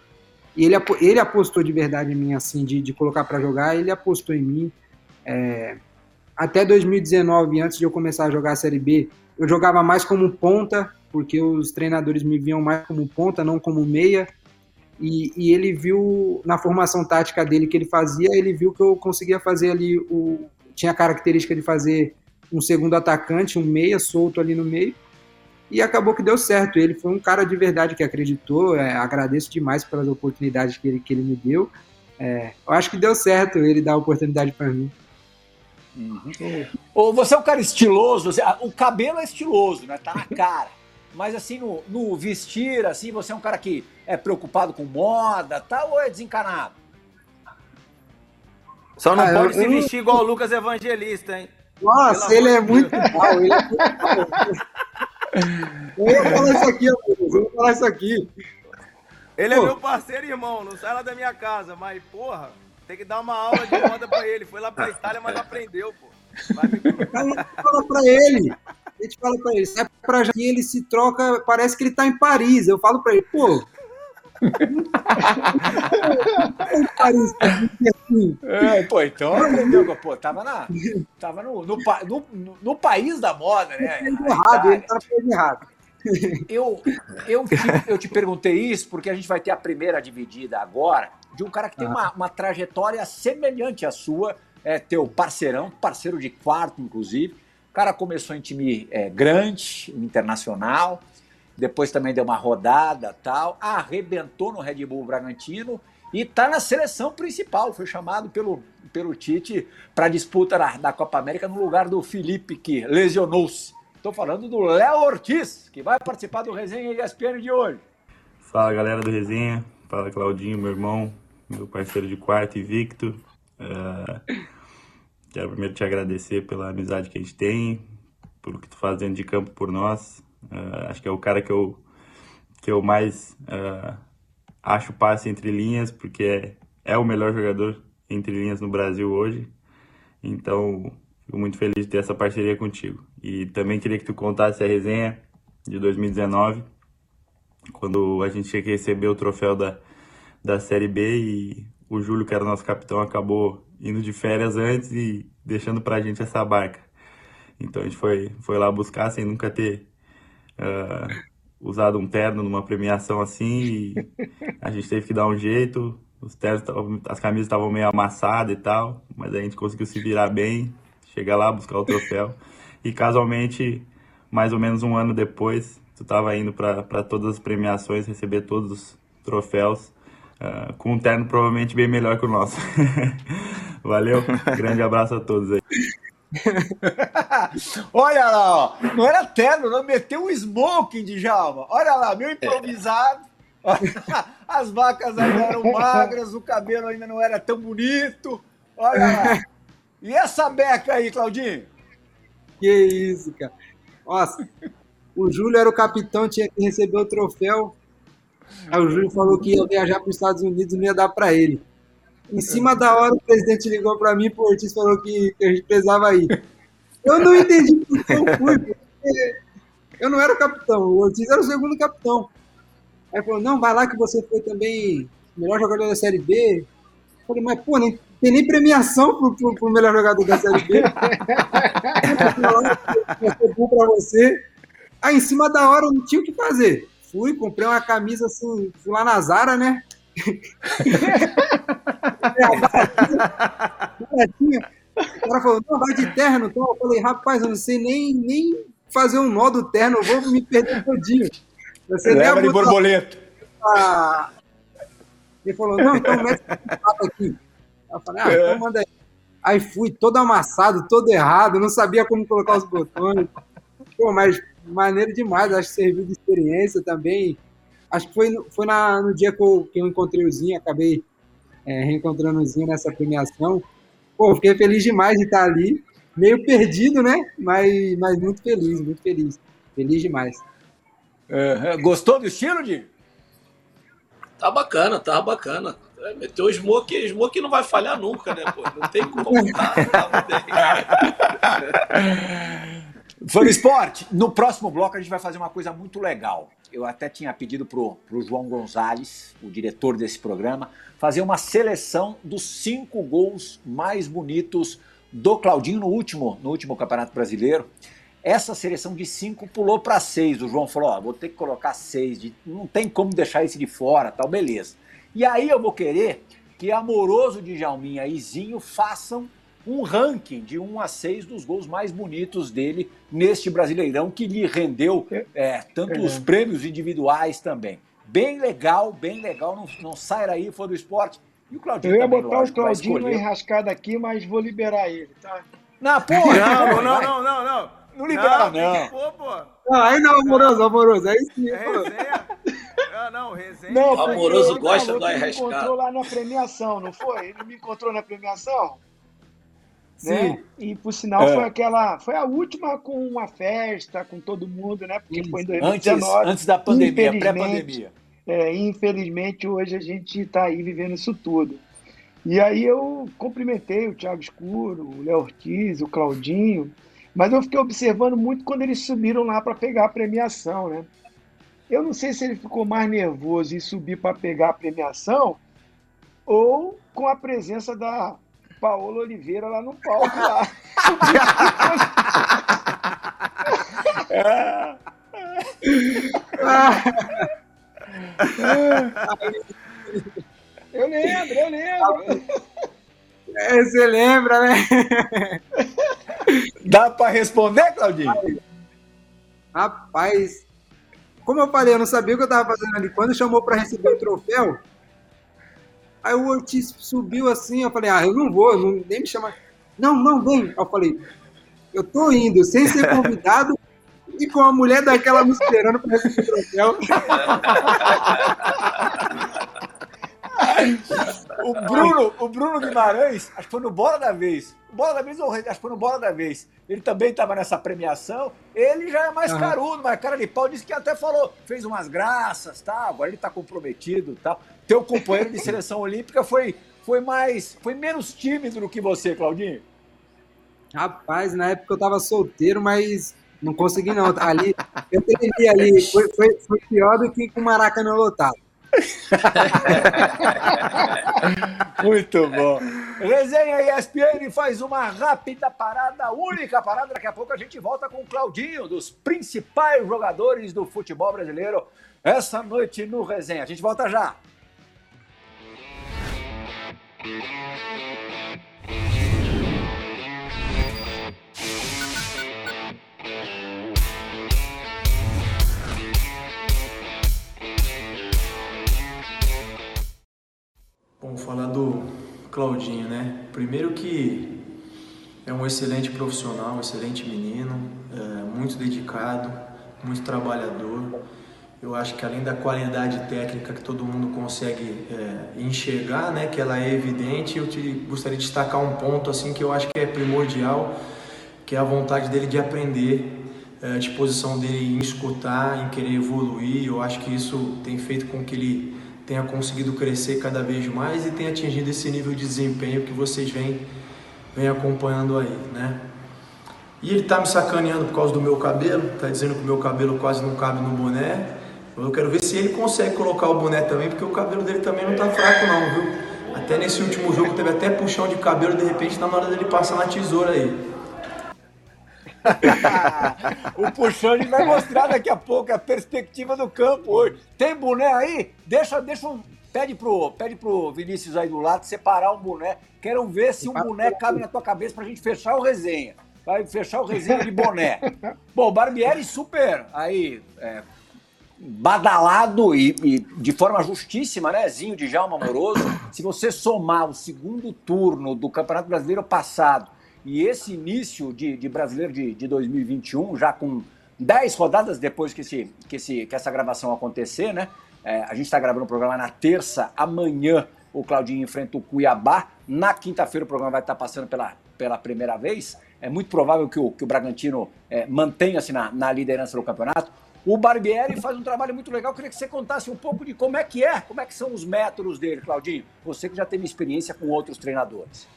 E ele, ele apostou de verdade em mim, assim, de, de colocar para jogar, ele apostou em mim. É, até 2019, antes de eu começar a jogar a Série B, eu jogava mais como ponta, porque os treinadores me viam mais como ponta, não como meia. E, e, ele viu na formação tática dele que ele fazia, ele viu que eu conseguia fazer ali o tinha a característica de fazer um segundo atacante, um meia solto ali no meio. E acabou que deu certo. Ele foi um cara de verdade que acreditou. É, agradeço demais pelas oportunidades que ele, que ele me deu. É, eu acho que deu certo ele dar a oportunidade para mim. Uhum. Você é um cara estiloso, o cabelo é estiloso, né? Tá na cara. Mas assim, no, no, vestir, assim, você é um cara que é preocupado com moda, tal, ou é desencanado? Só não ah, pode eu, se vestir eu... igual o Lucas Evangelista, hein? Nossa, ele é muito mal, ele é muito mal. Eu ia falar isso aqui, eu vou falar isso aqui. Ele é Pô. é meu parceiro irmão, não sai lá da minha casa, mas, porra, tem que dar uma aula de moda pra ele. Foi lá pra Itália, mas não aprendeu, pô. Vai me... fala pra ele. A gente fala pra ele, sai pra já ele se troca, parece que ele tá em Paris. Eu falo pra ele, pô, é, pô, então aprendeu, pô, tava, na, tava no, no, no, no país da moda, né? Errado, ele tava errado. Eu, eu, te, eu te perguntei isso porque a gente vai ter a primeira dividida agora de um cara que tem ah. uma, uma trajetória semelhante à sua, é teu parceirão, parceiro de quarto, inclusive. O cara começou em time é, grande, internacional, depois também deu uma rodada tal, arrebentou no Red Bull Bragantino e está na seleção principal. Foi chamado pelo, pelo Tite para a disputa da, da Copa América no lugar do Felipe, que lesionou-se. Estou falando do Léo Ortiz, que vai participar do Resenha ESPN de hoje. Fala galera do Resenha, fala Claudinho, meu irmão, meu parceiro de quarto e Victor. Uh, quero primeiro te agradecer pela amizade que a gente tem, pelo que tu faz dentro de campo por nós. Uh, acho que é o cara que eu, que eu mais uh, acho passe entre linhas, porque é, é o melhor jogador entre linhas no Brasil hoje. Então, fico muito feliz de ter essa parceria contigo. E também queria que tu contasse a resenha de 2019, quando a gente tinha que receber o troféu da, da Série B e o Júlio, que era nosso capitão, acabou indo de férias antes e deixando pra gente essa barca. Então a gente foi, foi lá buscar sem nunca ter uh, usado um terno numa premiação assim e a gente teve que dar um jeito. Os ternos, as camisas estavam meio amassadas e tal, mas a gente conseguiu se virar bem, chegar lá, buscar o troféu. E casualmente, mais ou menos um ano depois, tu estava indo para todas as premiações, receber todos os troféus, uh, com um terno provavelmente bem melhor que o nosso. Valeu, grande abraço a todos aí. Olha lá, ó. não era terno, não meteu um smoking de Jalma. Olha lá, meu improvisado. As vacas ainda eram magras, o cabelo ainda não era tão bonito. Olha lá. E essa beca aí, Claudinho? Que isso, cara. Nossa, o Júlio era o capitão, tinha que receber o troféu. Aí o Júlio falou que ia viajar para os Estados Unidos não ia dar para ele. Em cima da hora, o presidente ligou para mim o Ortiz falou que, que, a gente precisava ir. Eu não entendi por que eu fui, porque eu não era o capitão, o Ortiz era o segundo capitão. Aí falou: não, vai lá que você foi também melhor jogador da Série B. Eu falei, mas pô, nem, tem nem premiação pro, pro, pro melhor jogador da Série B. Pra você. Aí em cima da hora eu não tinha o que fazer. Fui, comprei uma camisa assim, fui lá na Zara, né? O cara falou, não, vai de terno. Então eu falei, rapaz, eu não sei nem, nem fazer um nó do terno, eu vou me perder todinho. Você Leva de borboleta. Ele falou, não, então mete aqui. Eu falei, ah, então manda aí. Aí fui todo amassado, todo errado, não sabia como colocar os botões. Pô, mas maneiro demais, acho que serviu de experiência também. Acho que foi, foi na, no dia que eu, que eu encontrei o Zinho, acabei é, reencontrando o Zinho nessa premiação. Pô, fiquei feliz demais de estar ali. Meio perdido, né? Mas, mas muito feliz, muito feliz. Feliz demais. É, gostou do estilo, de? Tá bacana, tá bacana. É, meteu o smoke, smoke não vai falhar nunca, né? Pô? Não tem como tá, Fã Esporte, no próximo bloco a gente vai fazer uma coisa muito legal. Eu até tinha pedido pro, pro João Gonzalez, o diretor desse programa, fazer uma seleção dos cinco gols mais bonitos do Claudinho no último, no último Campeonato Brasileiro. Essa seleção de cinco pulou para seis. O João falou: ó, vou ter que colocar seis, de, não tem como deixar esse de fora, tal, beleza. E aí eu vou querer que Amoroso de Jalminha e Zinho façam um ranking de 1 a 6 dos gols mais bonitos dele neste Brasileirão, que lhe rendeu é, tantos é. prêmios individuais também. Bem legal, bem legal, não, não sai daí, foi do esporte. E o Claudinho Eu ia também, botar lógico, o Claudinho enrascado aqui, mas vou liberar ele, tá? Não, porra! Não, não, não, não, não. Não libera, não. não. Pô, pô. Não, aí não, amoroso, amoroso. Aí sim. É resenha. Ah, não, resenha. Não, amoroso gosta do Ele me encontrou lá na premiação, não foi? Ele me encontrou na premiação? Né? E por sinal é. foi aquela, foi a última com uma festa com todo mundo, né? Porque foi em 2019. Antes, antes da pandemia, pré-pandemia. É, infelizmente hoje a gente está aí vivendo isso tudo. E aí eu cumprimentei o Thiago Escuro, o Léo Ortiz, o Claudinho, mas eu fiquei observando muito quando eles subiram lá para pegar a premiação, né? Eu não sei se ele ficou mais nervoso em subir para pegar a premiação ou com a presença da Paola Oliveira lá no palco lá. eu lembro, eu lembro. É, você lembra, né? Dá para responder, Claudinho? Rapaz, como eu falei, eu não sabia o que eu tava fazendo ali. Quando chamou para receber o troféu, aí o Ortiz subiu assim, eu falei, ah, eu não vou, não, nem me chamar. Não, não, vem. Eu falei, eu tô indo, sem ser convidado, e com a mulher daquela me esperando para receber o troféu. o Bruno, o Bruno Guimarães, acho que foi no Bola da Vez. Bola da Vez, acho que foi no Bola da Vez. Ele também estava nessa premiação. Ele já é mais uhum. carudo, mas cara de pau disse que até falou, fez umas graças, tá? Agora ele está comprometido, tal. Tá? Teu companheiro de seleção olímpica foi, foi mais, foi menos tímido do que você, Claudinho. Rapaz, na época eu tava solteiro, mas não consegui não. Ali, eu tentei ali, foi, foi, foi pior do que com o Maracanã lotado. Muito bom. Resenha ESPN faz uma rápida parada, única parada. Daqui a pouco a gente volta com o Claudinho, dos principais jogadores do futebol brasileiro, essa noite no Resenha. A gente volta já. Bom, falar do Claudinho, né? Primeiro que é um excelente profissional, um excelente menino, é, muito dedicado, muito trabalhador. Eu acho que além da qualidade técnica que todo mundo consegue é, enxergar, né, que ela é evidente, eu te, gostaria de destacar um ponto assim que eu acho que é primordial, que é a vontade dele de aprender, é, a disposição dele em escutar, em querer evoluir. Eu acho que isso tem feito com que ele tenha conseguido crescer cada vez mais e tenha atingido esse nível de desempenho que vocês vêm, vêm acompanhando aí, né? E ele tá me sacaneando por causa do meu cabelo, tá dizendo que o meu cabelo quase não cabe no boné. Eu quero ver se ele consegue colocar o boné também, porque o cabelo dele também não tá fraco não, viu? Até nesse último jogo teve até puxão de cabelo, de repente tá na hora dele passar na tesoura aí. o puxão ele vai mostrar daqui a pouco a perspectiva do campo hoje. Tem boné aí? Deixa, deixa um. Pede pro, pede pro Vinícius aí do lado separar um boné. Quero ver se um boné cabe na tua cabeça pra gente fechar o resenha. Vai fechar o resenha de boné. Bom, Barbieri super aí. É, badalado e, e, de forma justíssima, né? Zinho de Jalma Amoroso. Se você somar o segundo turno do Campeonato Brasileiro passado e esse início de, de brasileiro de, de 2021, já com 10 rodadas depois que, esse, que, esse, que essa gravação acontecer, né? É, a gente está gravando o programa na terça, amanhã o Claudinho enfrenta o Cuiabá. Na quinta-feira o programa vai estar passando pela, pela primeira vez. É muito provável que o, que o Bragantino é, mantenha-se na, na liderança do campeonato. O Barbieri faz um trabalho muito legal. Eu queria que você contasse um pouco de como é que é, como é que são os métodos dele, Claudinho. Você que já teve experiência com outros treinadores.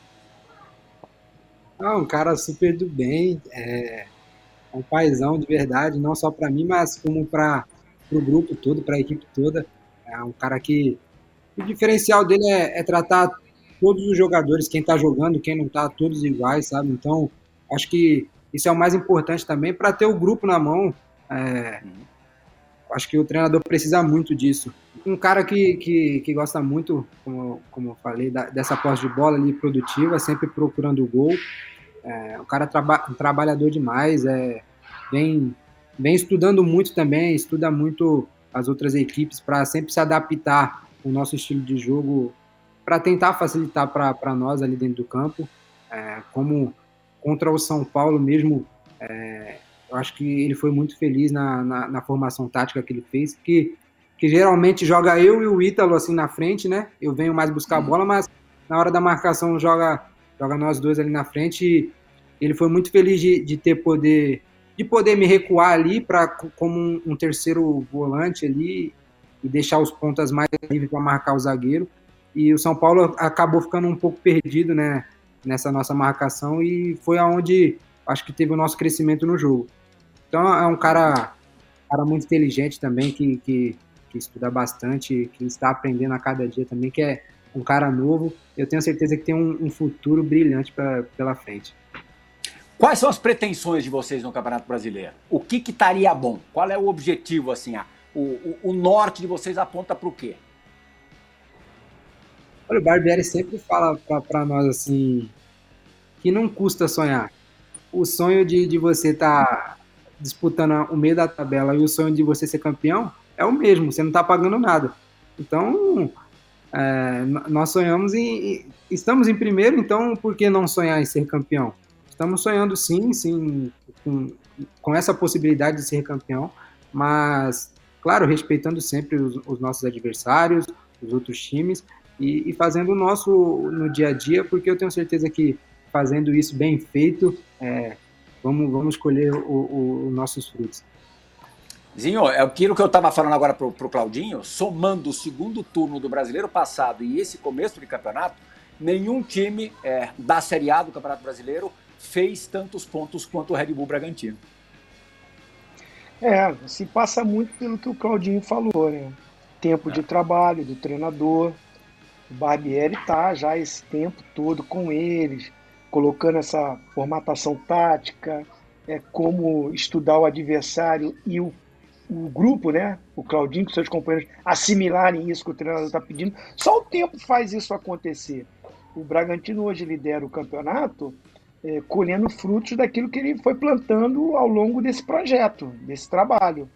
Ah, um cara super do bem, é, um paizão de verdade, não só para mim, mas como para o grupo todo, para a equipe toda. É um cara que o diferencial dele é, é tratar todos os jogadores, quem está jogando, quem não está, todos iguais, sabe? Então, acho que isso é o mais importante também para ter o grupo na mão. É, acho que o treinador precisa muito disso. Um cara que, que, que gosta muito, como, como eu falei, da, dessa posse de bola ali produtiva, sempre procurando o gol. É, o cara traba, trabalhador demais, é, vem, vem estudando muito também, estuda muito as outras equipes para sempre se adaptar o nosso estilo de jogo para tentar facilitar para nós ali dentro do campo. É, como contra o São Paulo mesmo, é, eu acho que ele foi muito feliz na, na, na, formação tática que ele fez, que, que geralmente joga eu e o Ítalo assim na frente, né? Eu venho mais buscar a uhum. bola, mas na hora da marcação joga joga nós dois ali na frente. E ele foi muito feliz de, de ter poder de poder me recuar ali para como um, um, terceiro volante ali e deixar os pontas mais livres para marcar o zagueiro. E o São Paulo acabou ficando um pouco perdido, né, nessa nossa marcação e foi aonde acho que teve o nosso crescimento no jogo. Então é um cara, cara muito inteligente também que, que, que estuda bastante, que está aprendendo a cada dia também, que é um cara novo. Eu tenho certeza que tem um, um futuro brilhante pra, pela frente. Quais são as pretensões de vocês no Campeonato Brasileiro? O que que estaria bom? Qual é o objetivo, assim, ah, o, o, o norte de vocês aponta para o quê? Olha, o Barbieri sempre fala para nós, assim, que não custa sonhar. O sonho de, de você estar tá disputando o meio da tabela e o sonho de você ser campeão é o mesmo, você não está pagando nada. Então, é, nós sonhamos em. Estamos em primeiro, então por que não sonhar em ser campeão? Estamos sonhando sim, sim, com, com essa possibilidade de ser campeão, mas, claro, respeitando sempre os, os nossos adversários, os outros times, e, e, fazendo o nosso no dia a dia, porque eu tenho certeza que fazendo isso bem feito, é, vamos, vamos colher os nossos frutos. Zinho, é aquilo que eu estava falando agora para o Claudinho, somando o segundo turno do brasileiro passado e esse começo de campeonato, nenhum time é, da Série A do Campeonato Brasileiro fez tantos pontos quanto o Red Bull Bragantino. É, se passa muito pelo que o Claudinho falou, né? Tempo é. de trabalho do treinador. O Barbieri tá já esse tempo todo com eles, colocando essa formatação tática, é como estudar o adversário e o, o grupo, né? O Claudinho com seus companheiros assimilarem isso que o treinador está pedindo. Só o tempo faz isso acontecer. O Bragantino hoje lidera o campeonato é, colhendo frutos daquilo que ele foi plantando ao longo desse projeto, desse trabalho.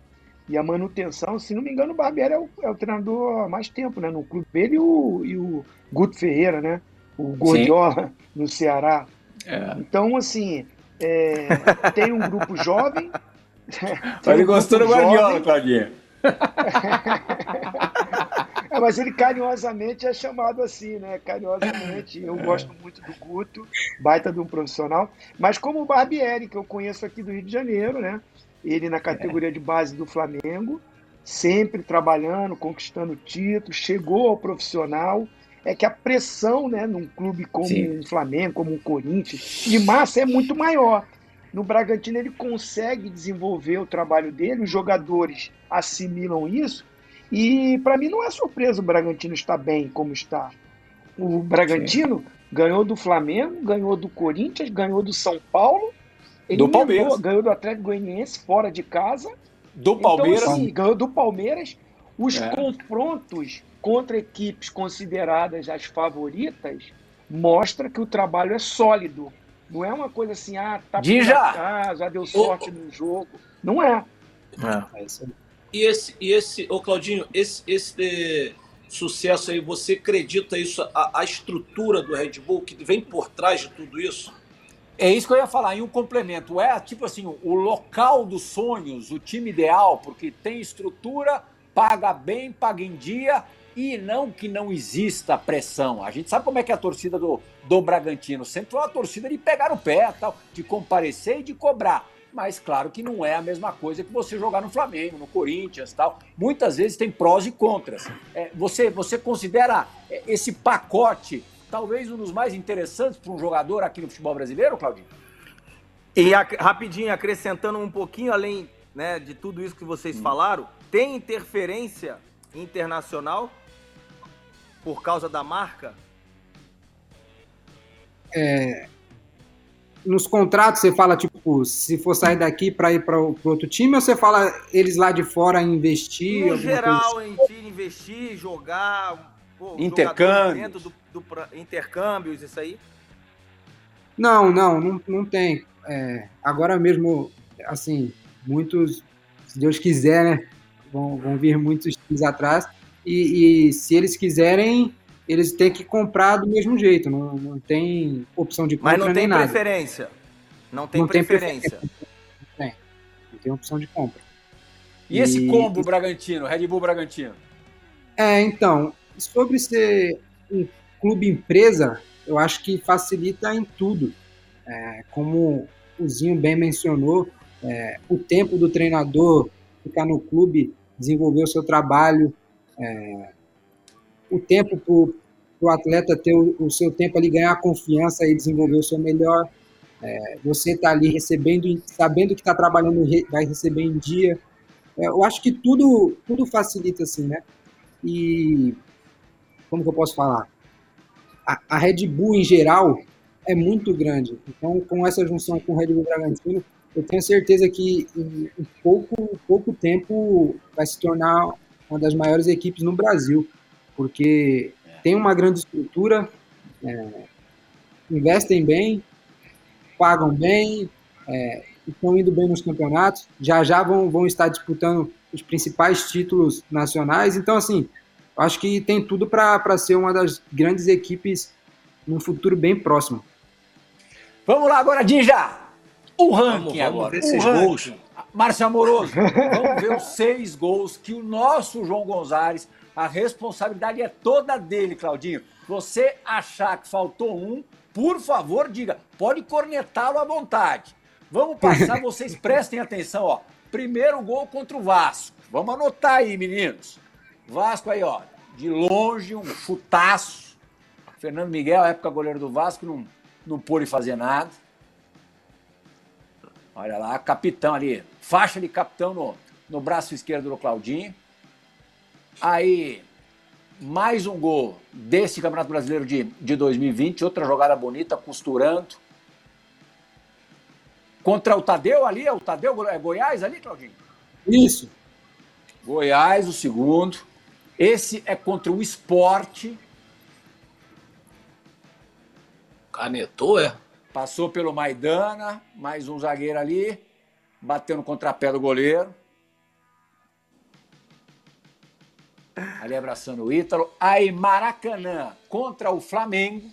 E a manutenção, se não me engano, o Barbieri é o, é o treinador há mais tempo, né? No clube dele e o, e o Guto Ferreira, né? O Gordiola Sim. no Ceará. É. Então, assim, é, tem um grupo jovem. Ele um gostou do Guardiola, Claudinha. É, mas ele carinhosamente é chamado assim, né? Carinhosamente. Eu gosto muito do Guto, baita de um profissional. Mas como o Barbieri, que eu conheço aqui do Rio de Janeiro, né? Ele na categoria de base do Flamengo, sempre trabalhando, conquistando títulos, chegou ao profissional. É que a pressão, né, num clube como Sim. um Flamengo, como um Corinthians, de massa é muito maior. No Bragantino ele consegue desenvolver o trabalho dele, os jogadores assimilam isso e para mim não é surpresa o Bragantino estar bem como está. O Bragantino Sim. ganhou do Flamengo, ganhou do Corinthians, ganhou do São Paulo, do Palmeiras. ganhou do Atlético Goianiense fora de casa. Do então, Palmeiras. Então, assim, ganhou do Palmeiras. Os é. confrontos contra equipes consideradas as favoritas mostra que o trabalho é sólido. Não é uma coisa assim, ah, tá por acaso, já deu sorte no jogo. Não é. É. é. E esse, e esse, ô Claudinho, esse, esse sucesso aí, você acredita isso, a, a estrutura do Red Bull que vem por trás de tudo isso? É isso que eu ia falar, em um complemento. É tipo assim, o local dos sonhos, o time ideal, porque tem estrutura, paga bem, paga em dia e não que não exista pressão. A gente sabe como é que é a torcida do, do Bragantino. Sempre foi uma torcida de pegar o pé, tal, de comparecer e de cobrar mas claro que não é a mesma coisa que você jogar no Flamengo, no Corinthians tal. Muitas vezes tem prós e contras. É, você, você considera é, esse pacote talvez um dos mais interessantes para um jogador aqui no futebol brasileiro, Claudinho? E a, rapidinho, acrescentando um pouquinho além né, de tudo isso que vocês hum. falaram, tem interferência internacional por causa da marca? É, nos contratos você fala, tipo, se for sair daqui para ir para outro time, ou você fala eles lá de fora investir? No geral, assim? em investir, jogar, pô, intercâmbios. Do, do, intercâmbios, isso aí? Não, não, não, não tem. É, agora mesmo, assim, muitos, se Deus quiser, né, vão, vão vir muitos times atrás, e, e se eles quiserem, eles têm que comprar do mesmo jeito, não, não tem opção de compra Mas não tem preferência. Nada. Não tem não preferência. Tem preferência. Não tem. Não tem opção de compra. E, e esse combo Bragantino, Red Bull Bragantino? É, então, sobre ser um clube empresa, eu acho que facilita em tudo. É, como o Zinho bem mencionou, é, o tempo do treinador ficar no clube, desenvolver o seu trabalho, é, o tempo para o atleta ter o, o, seu tempo ali, ganhar confiança e desenvolver o seu melhor. É, você está ali recebendo, sabendo que está trabalhando, vai receber em dia. É, eu acho que tudo, tudo facilita assim, né? E como que eu posso falar? A, a Red Bull em geral é muito grande. Então, com essa junção com o Red Bull Bragantino, eu tenho certeza que em, pouco, pouco tempo vai se tornar uma das maiores equipes no Brasil, porque tem uma grande estrutura, é, investem bem, pagam bem, é, estão indo bem nos campeonatos, já já vão, vão estar disputando os principais títulos nacionais. Então, assim, acho que tem tudo para ser uma das grandes equipes num futuro bem próximo. Vamos lá agora, Dija! O ranking vamos, vamos agora. Ver esses gols. Márcio Amoroso, vamos ver os seis gols que o nosso João Gonzalez, a responsabilidade é toda dele, Claudinho. Você achar que faltou um, por favor, diga. Pode cornetá-lo à vontade. Vamos passar, vocês prestem atenção, ó. Primeiro gol contra o Vasco. Vamos anotar aí, meninos. Vasco aí, ó, de longe, um chutaço. Fernando Miguel, época goleiro do Vasco, não, não pôde fazer nada. Olha lá, capitão ali, faixa de capitão no, no braço esquerdo do Claudinho. Aí, mais um gol desse Campeonato Brasileiro de, de 2020, outra jogada bonita, costurando. Contra o Tadeu ali, é o Tadeu, é Goiás ali, Claudinho? Isso. Goiás, o segundo. Esse é contra o esporte. Canetou, é? Passou pelo Maidana, mais um zagueiro ali, bateu no contrapé do goleiro. Ali abraçando o Ítalo. Aí Maracanã contra o Flamengo.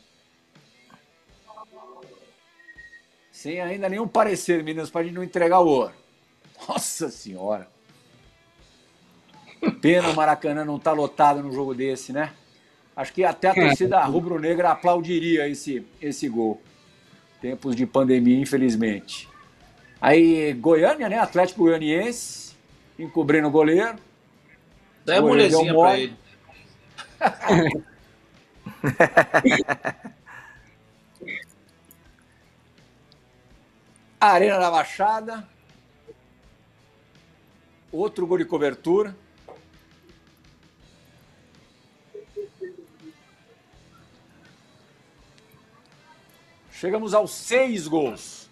Sem ainda nenhum parecer, meninos, para a gente não entregar o ouro. Nossa Senhora. Pena o Maracanã não estar tá lotado num jogo desse, né? Acho que até a torcida rubro-negra aplaudiria esse, esse gol. Tempos de pandemia, infelizmente. Aí, Goiânia, né? Atlético Goianiense, encobrindo o goleiro. Dá a mulherzinha pra ele. Arena da Baixada. Outro gol de cobertura. Chegamos aos seis gols.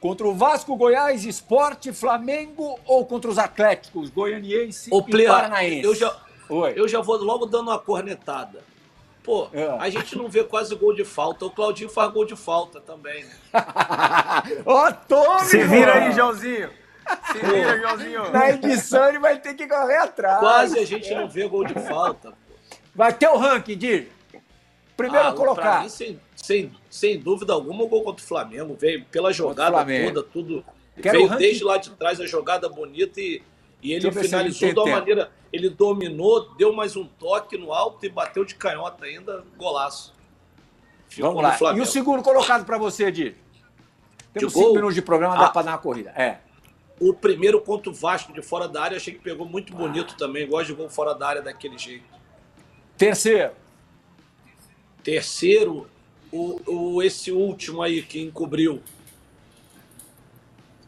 Contra o Vasco, Goiás, Esporte, Flamengo ou contra os Atléticos, Goianiense Ô, e Paranaense? Eu já, Oi. eu já vou logo dando uma cornetada. Pô, é. a gente não vê quase gol de falta. O Claudinho faz gol de falta também, né? Ó, tome! Se vira aí, Joãozinho. Se vira, Joãozinho. Na edição ele vai ter que correr atrás. Quase a gente não vê gol de falta. Pô. Vai ter o ranking, Dir. Primeiro ah, colocar. Mim, sem, sem, sem dúvida alguma, o gol contra o Flamengo veio pela jogada toda, tudo. Quero veio desde lá de trás a jogada bonita e, e ele finalizou de uma maneira. Ele dominou, deu mais um toque no alto e bateu de canhota ainda, golaço. Ficou Vamos lá. E o segundo colocado para você, Di? Temos de cinco gol? minutos de programa, dá ah, para dar uma corrida. É. O primeiro contra o Vasco de fora da área, achei que pegou muito bonito ah. também. Gosto de gol fora da área daquele jeito. Terceiro. Terceiro, o, o, esse último aí que encobriu.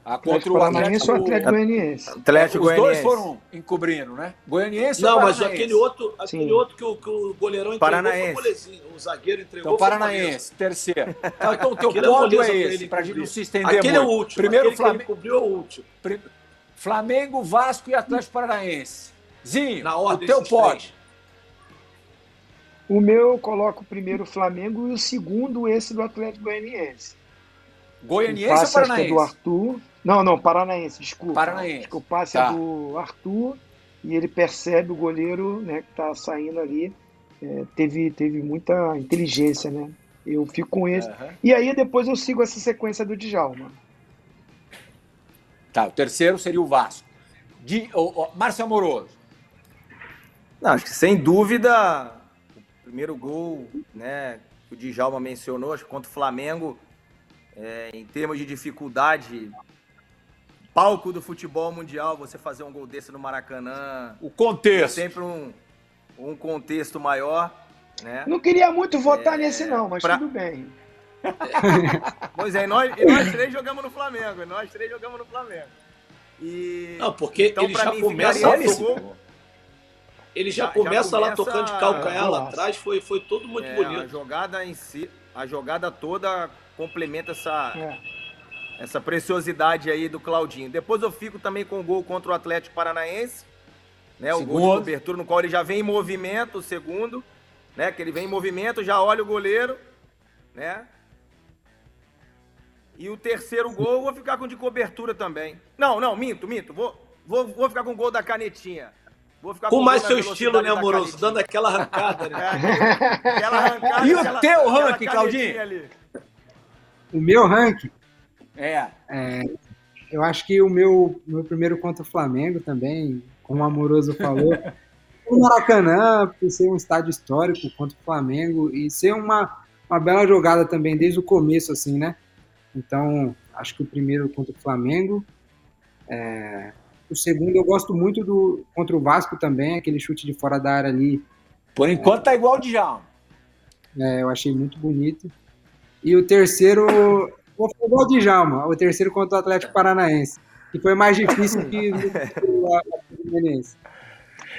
A contra o Atlético, Atlético Goianiense. Atlético Os dois foram encobrindo, né? Goianiense Não, mas aquele outro, aquele outro que o, que o goleirão entregou Paranaense. foi molezinho. O zagueiro entregou então, Paranaense, terceiro. Então, então o teu aquele é pódio é, é esse, para a gente não se estender aquele muito. é o último. Primeiro Flamengo. cobriu é o último. Flamengo, Vasco e Atlético Paranaense. Zinho, Na ordem o teu pódio. O meu eu coloco primeiro o Flamengo e o segundo esse do Atlético Goianiense. Goianiense ou Paranaense? É do Arthur. Não, não, Paranaense, desculpa. Paranaense. Acho que o passe é tá. é do Arthur e ele percebe o goleiro né, que está saindo ali. É, teve, teve muita inteligência, né? Eu fico com esse. Uhum. E aí depois eu sigo essa sequência do Djalma. Tá, o terceiro seria o Vasco. De, oh, oh, Márcio Amoroso. Não, acho que sem dúvida primeiro gol, né, o Djalma mencionou, acho que contra o Flamengo, é, em termos de dificuldade, palco do futebol mundial, você fazer um gol desse no Maracanã. O contexto. É sempre um, um contexto maior. Né? Não queria muito votar é, nesse, não, mas pra... tudo bem. pois é, e nós, e nós três jogamos no Flamengo. E nós três jogamos no Flamengo. E... Não, porque então, ele já mim, começa a gol, ele já, já começa já lá tocando de calcanhar lá atrás, foi, foi tudo muito é, bonito. A jogada em si, a jogada toda complementa essa, é. essa preciosidade aí do Claudinho. Depois eu fico também com o gol contra o Atlético Paranaense, né? O gol de cobertura no qual ele já vem em movimento, o segundo, né? Que ele vem em movimento, já olha o goleiro, né? E o terceiro gol eu vou ficar com de cobertura também. Não, não, minto, minto. Vou, vou, vou ficar com o gol da canetinha. Com, mais seu estilo, né, amoroso? Dando aquela arrancada, né? aquela arrancada, e o aquela, teu ranking, Claudinho? Ali. O meu ranking? É. é. Eu acho que o meu, meu primeiro contra o Flamengo também, como o Amoroso falou, o Maracanã, por ser um estádio histórico contra o Flamengo e ser uma, uma bela jogada também desde o começo, assim, né? Então, acho que o primeiro contra o Flamengo. É, o segundo eu gosto muito do contra o Vasco também, aquele chute de fora da área ali. Por enquanto é, tá igual de já. É, eu achei muito bonito. E o terceiro, vou falar igual de Djalma, o terceiro contra o Atlético Paranaense, que foi mais difícil que o Fluminense.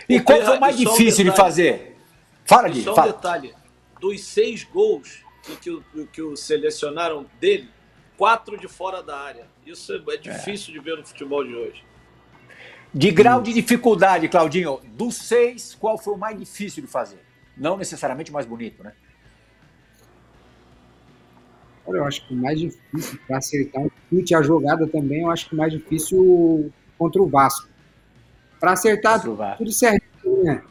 E qual foi o mais difícil um de fazer? Fala, Gui. Só um fala. detalhe: dos seis gols que, que, que o selecionaram dele, quatro de fora da área. Isso é, é difícil é. de ver no futebol de hoje. De grau de dificuldade, Claudinho, dos seis, qual foi o mais difícil de fazer? Não necessariamente o mais bonito, né? Olha, eu acho que o mais difícil para acertar um chute, a jogada também, eu acho que o mais difícil contra o Vasco. Para acertar tudo certinho, né?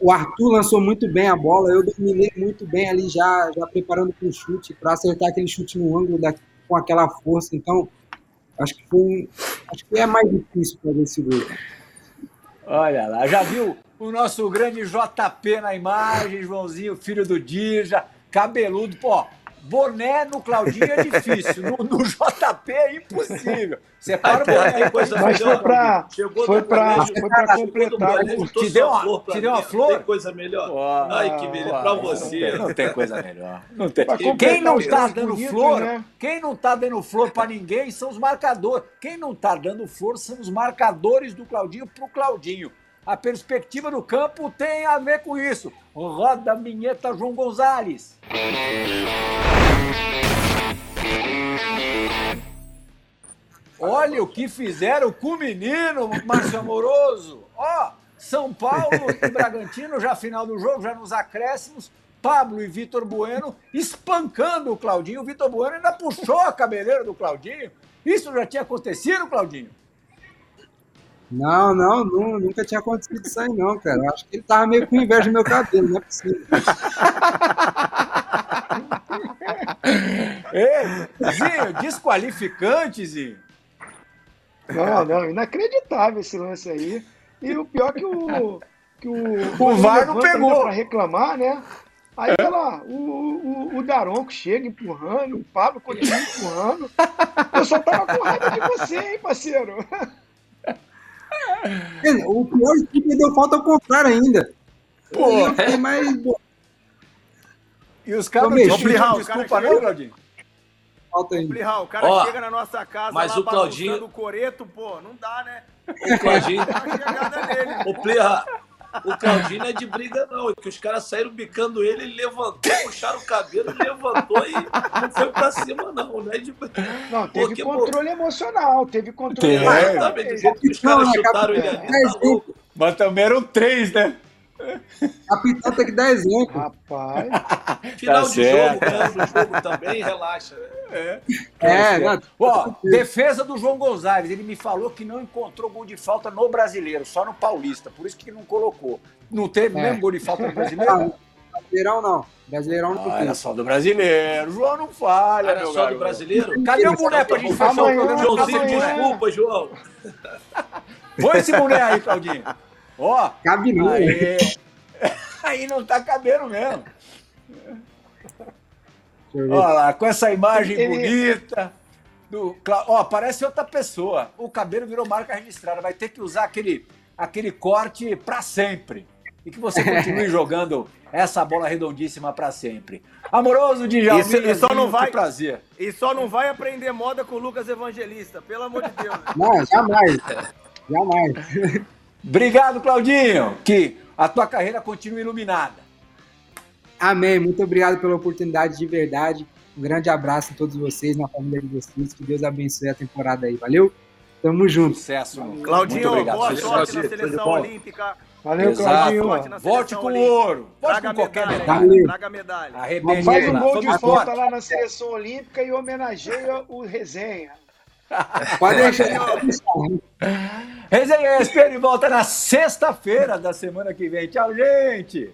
O Arthur lançou muito bem a bola, eu dominei muito bem ali já, já preparando para o chute, para acertar aquele chute no ângulo da, com aquela força. Então, acho que foi acho que é mais difícil fazer esse gol. Olha lá, já viu o nosso grande JP na imagem, Joãozinho, filho do Dija, cabeludo, pô, Boné no Claudinho é difícil, no, no JP é impossível. Separa o boné. Coisa Mas foi pra, foi pra, foi pra completar. Te deu uma, te deu uma flor? Tem coisa melhor? Oh, Ai, que beleza. Pra você. Não tem, coisa melhor. Não tem. Quem não tá dando bonito, flor, né? quem não tá dando flor pra ninguém são os marcadores. Quem não tá dando flor são os marcadores do Claudinho pro Claudinho. A perspectiva do campo tem a ver com isso. Roda a vinheta João Gonzalez. Olha o que fizeram com o menino, Márcio Amoroso. Ó, São Paulo e Bragantino, já final do jogo, já nos acréscimos. Pablo e Vitor Bueno espancando o Claudinho. O Vitor Bueno ainda puxou a cabeleira do Claudinho. Isso já tinha acontecido, Claudinho? Não, não, não, nunca tinha acontecido isso aí, não, cara. Eu acho que ele tava meio com inveja do meu cabelo, não é possível. Ei, Zinho, desqualificante, Zinho. Não, não, inacreditável esse lance aí. E o pior que o. Que o, o VAR não pegou. Pra reclamar, né? Aí tá lá, o, o, o Daronco chega empurrando, o Pablo continua empurrando. Eu só tava com raiva de você, hein, parceiro? O pior é que deu falta ao contrário ainda. Pô, é mais. E os caras não pediram desculpa, não, Claudinho? Falta ainda. Plihal, o cara Ó, chega na nossa casa mas lá o Claudinho... o coreto, pô, não dá, né? O Claudinho... o Plihal, o Claudinho não é de briga, não. É que os caras saíram bicando ele, ele levantou, puxaram o cabelo, levantou e não foi pra cima, não. Não, é de... não teve Porque, controle pô... emocional, teve controle emocional. Exatamente, do jeito que os caras chutaram ele ali. Tá Mas também eram três, né? Capitão tem que dar exemplo. Rapaz. Final tá de jogo, ganhando o jogo também, relaxa. É, é não, Ó, defesa do João Gonzalez. Ele me falou que não encontrou gol de falta no brasileiro, só no paulista. Por isso que não colocou. Não teve é. mesmo gol de falta no brasileiro? Não, brasileirão não. Brasileirão não ah, Era só do brasileiro. João não falha, Era só garoto. do brasileiro? Cadê o boné pra gente fechar o programa? Joãozinho, desculpa, João. Põe esse boné aí, Claudinho. Ó, Cabe não. Aí, aí não tá cabendo mesmo. Olha lá, com essa imagem ele... bonita. Do, ó, parece outra pessoa. O cabelo virou marca registrada. Vai ter que usar aquele, aquele corte para sempre. E que você continue jogando essa bola redondíssima para sempre. Amoroso de Jair, e, só não vai prazer. E só não vai aprender moda com o Lucas Evangelista, pelo amor de Deus. Não, jamais. Jamais. Obrigado, Claudinho. Que a tua carreira continue iluminada. Amém. Muito obrigado pela oportunidade de verdade. Um grande abraço a todos vocês, na família de vocês. Que Deus abençoe a temporada aí. Valeu? Tamo junto. Sucesso. Claudinho, boa sorte na seleção olímpica. Valeu, Claudinho. Volte com o ouro. Volte com qualquer medalha. Traga medalha. Arrebente Faz um gol de volta lá na seleção olímpica e homenageia o Resenha. Pode deixar. Resenha ESPN volta na sexta-feira da semana que vem. Tchau, gente.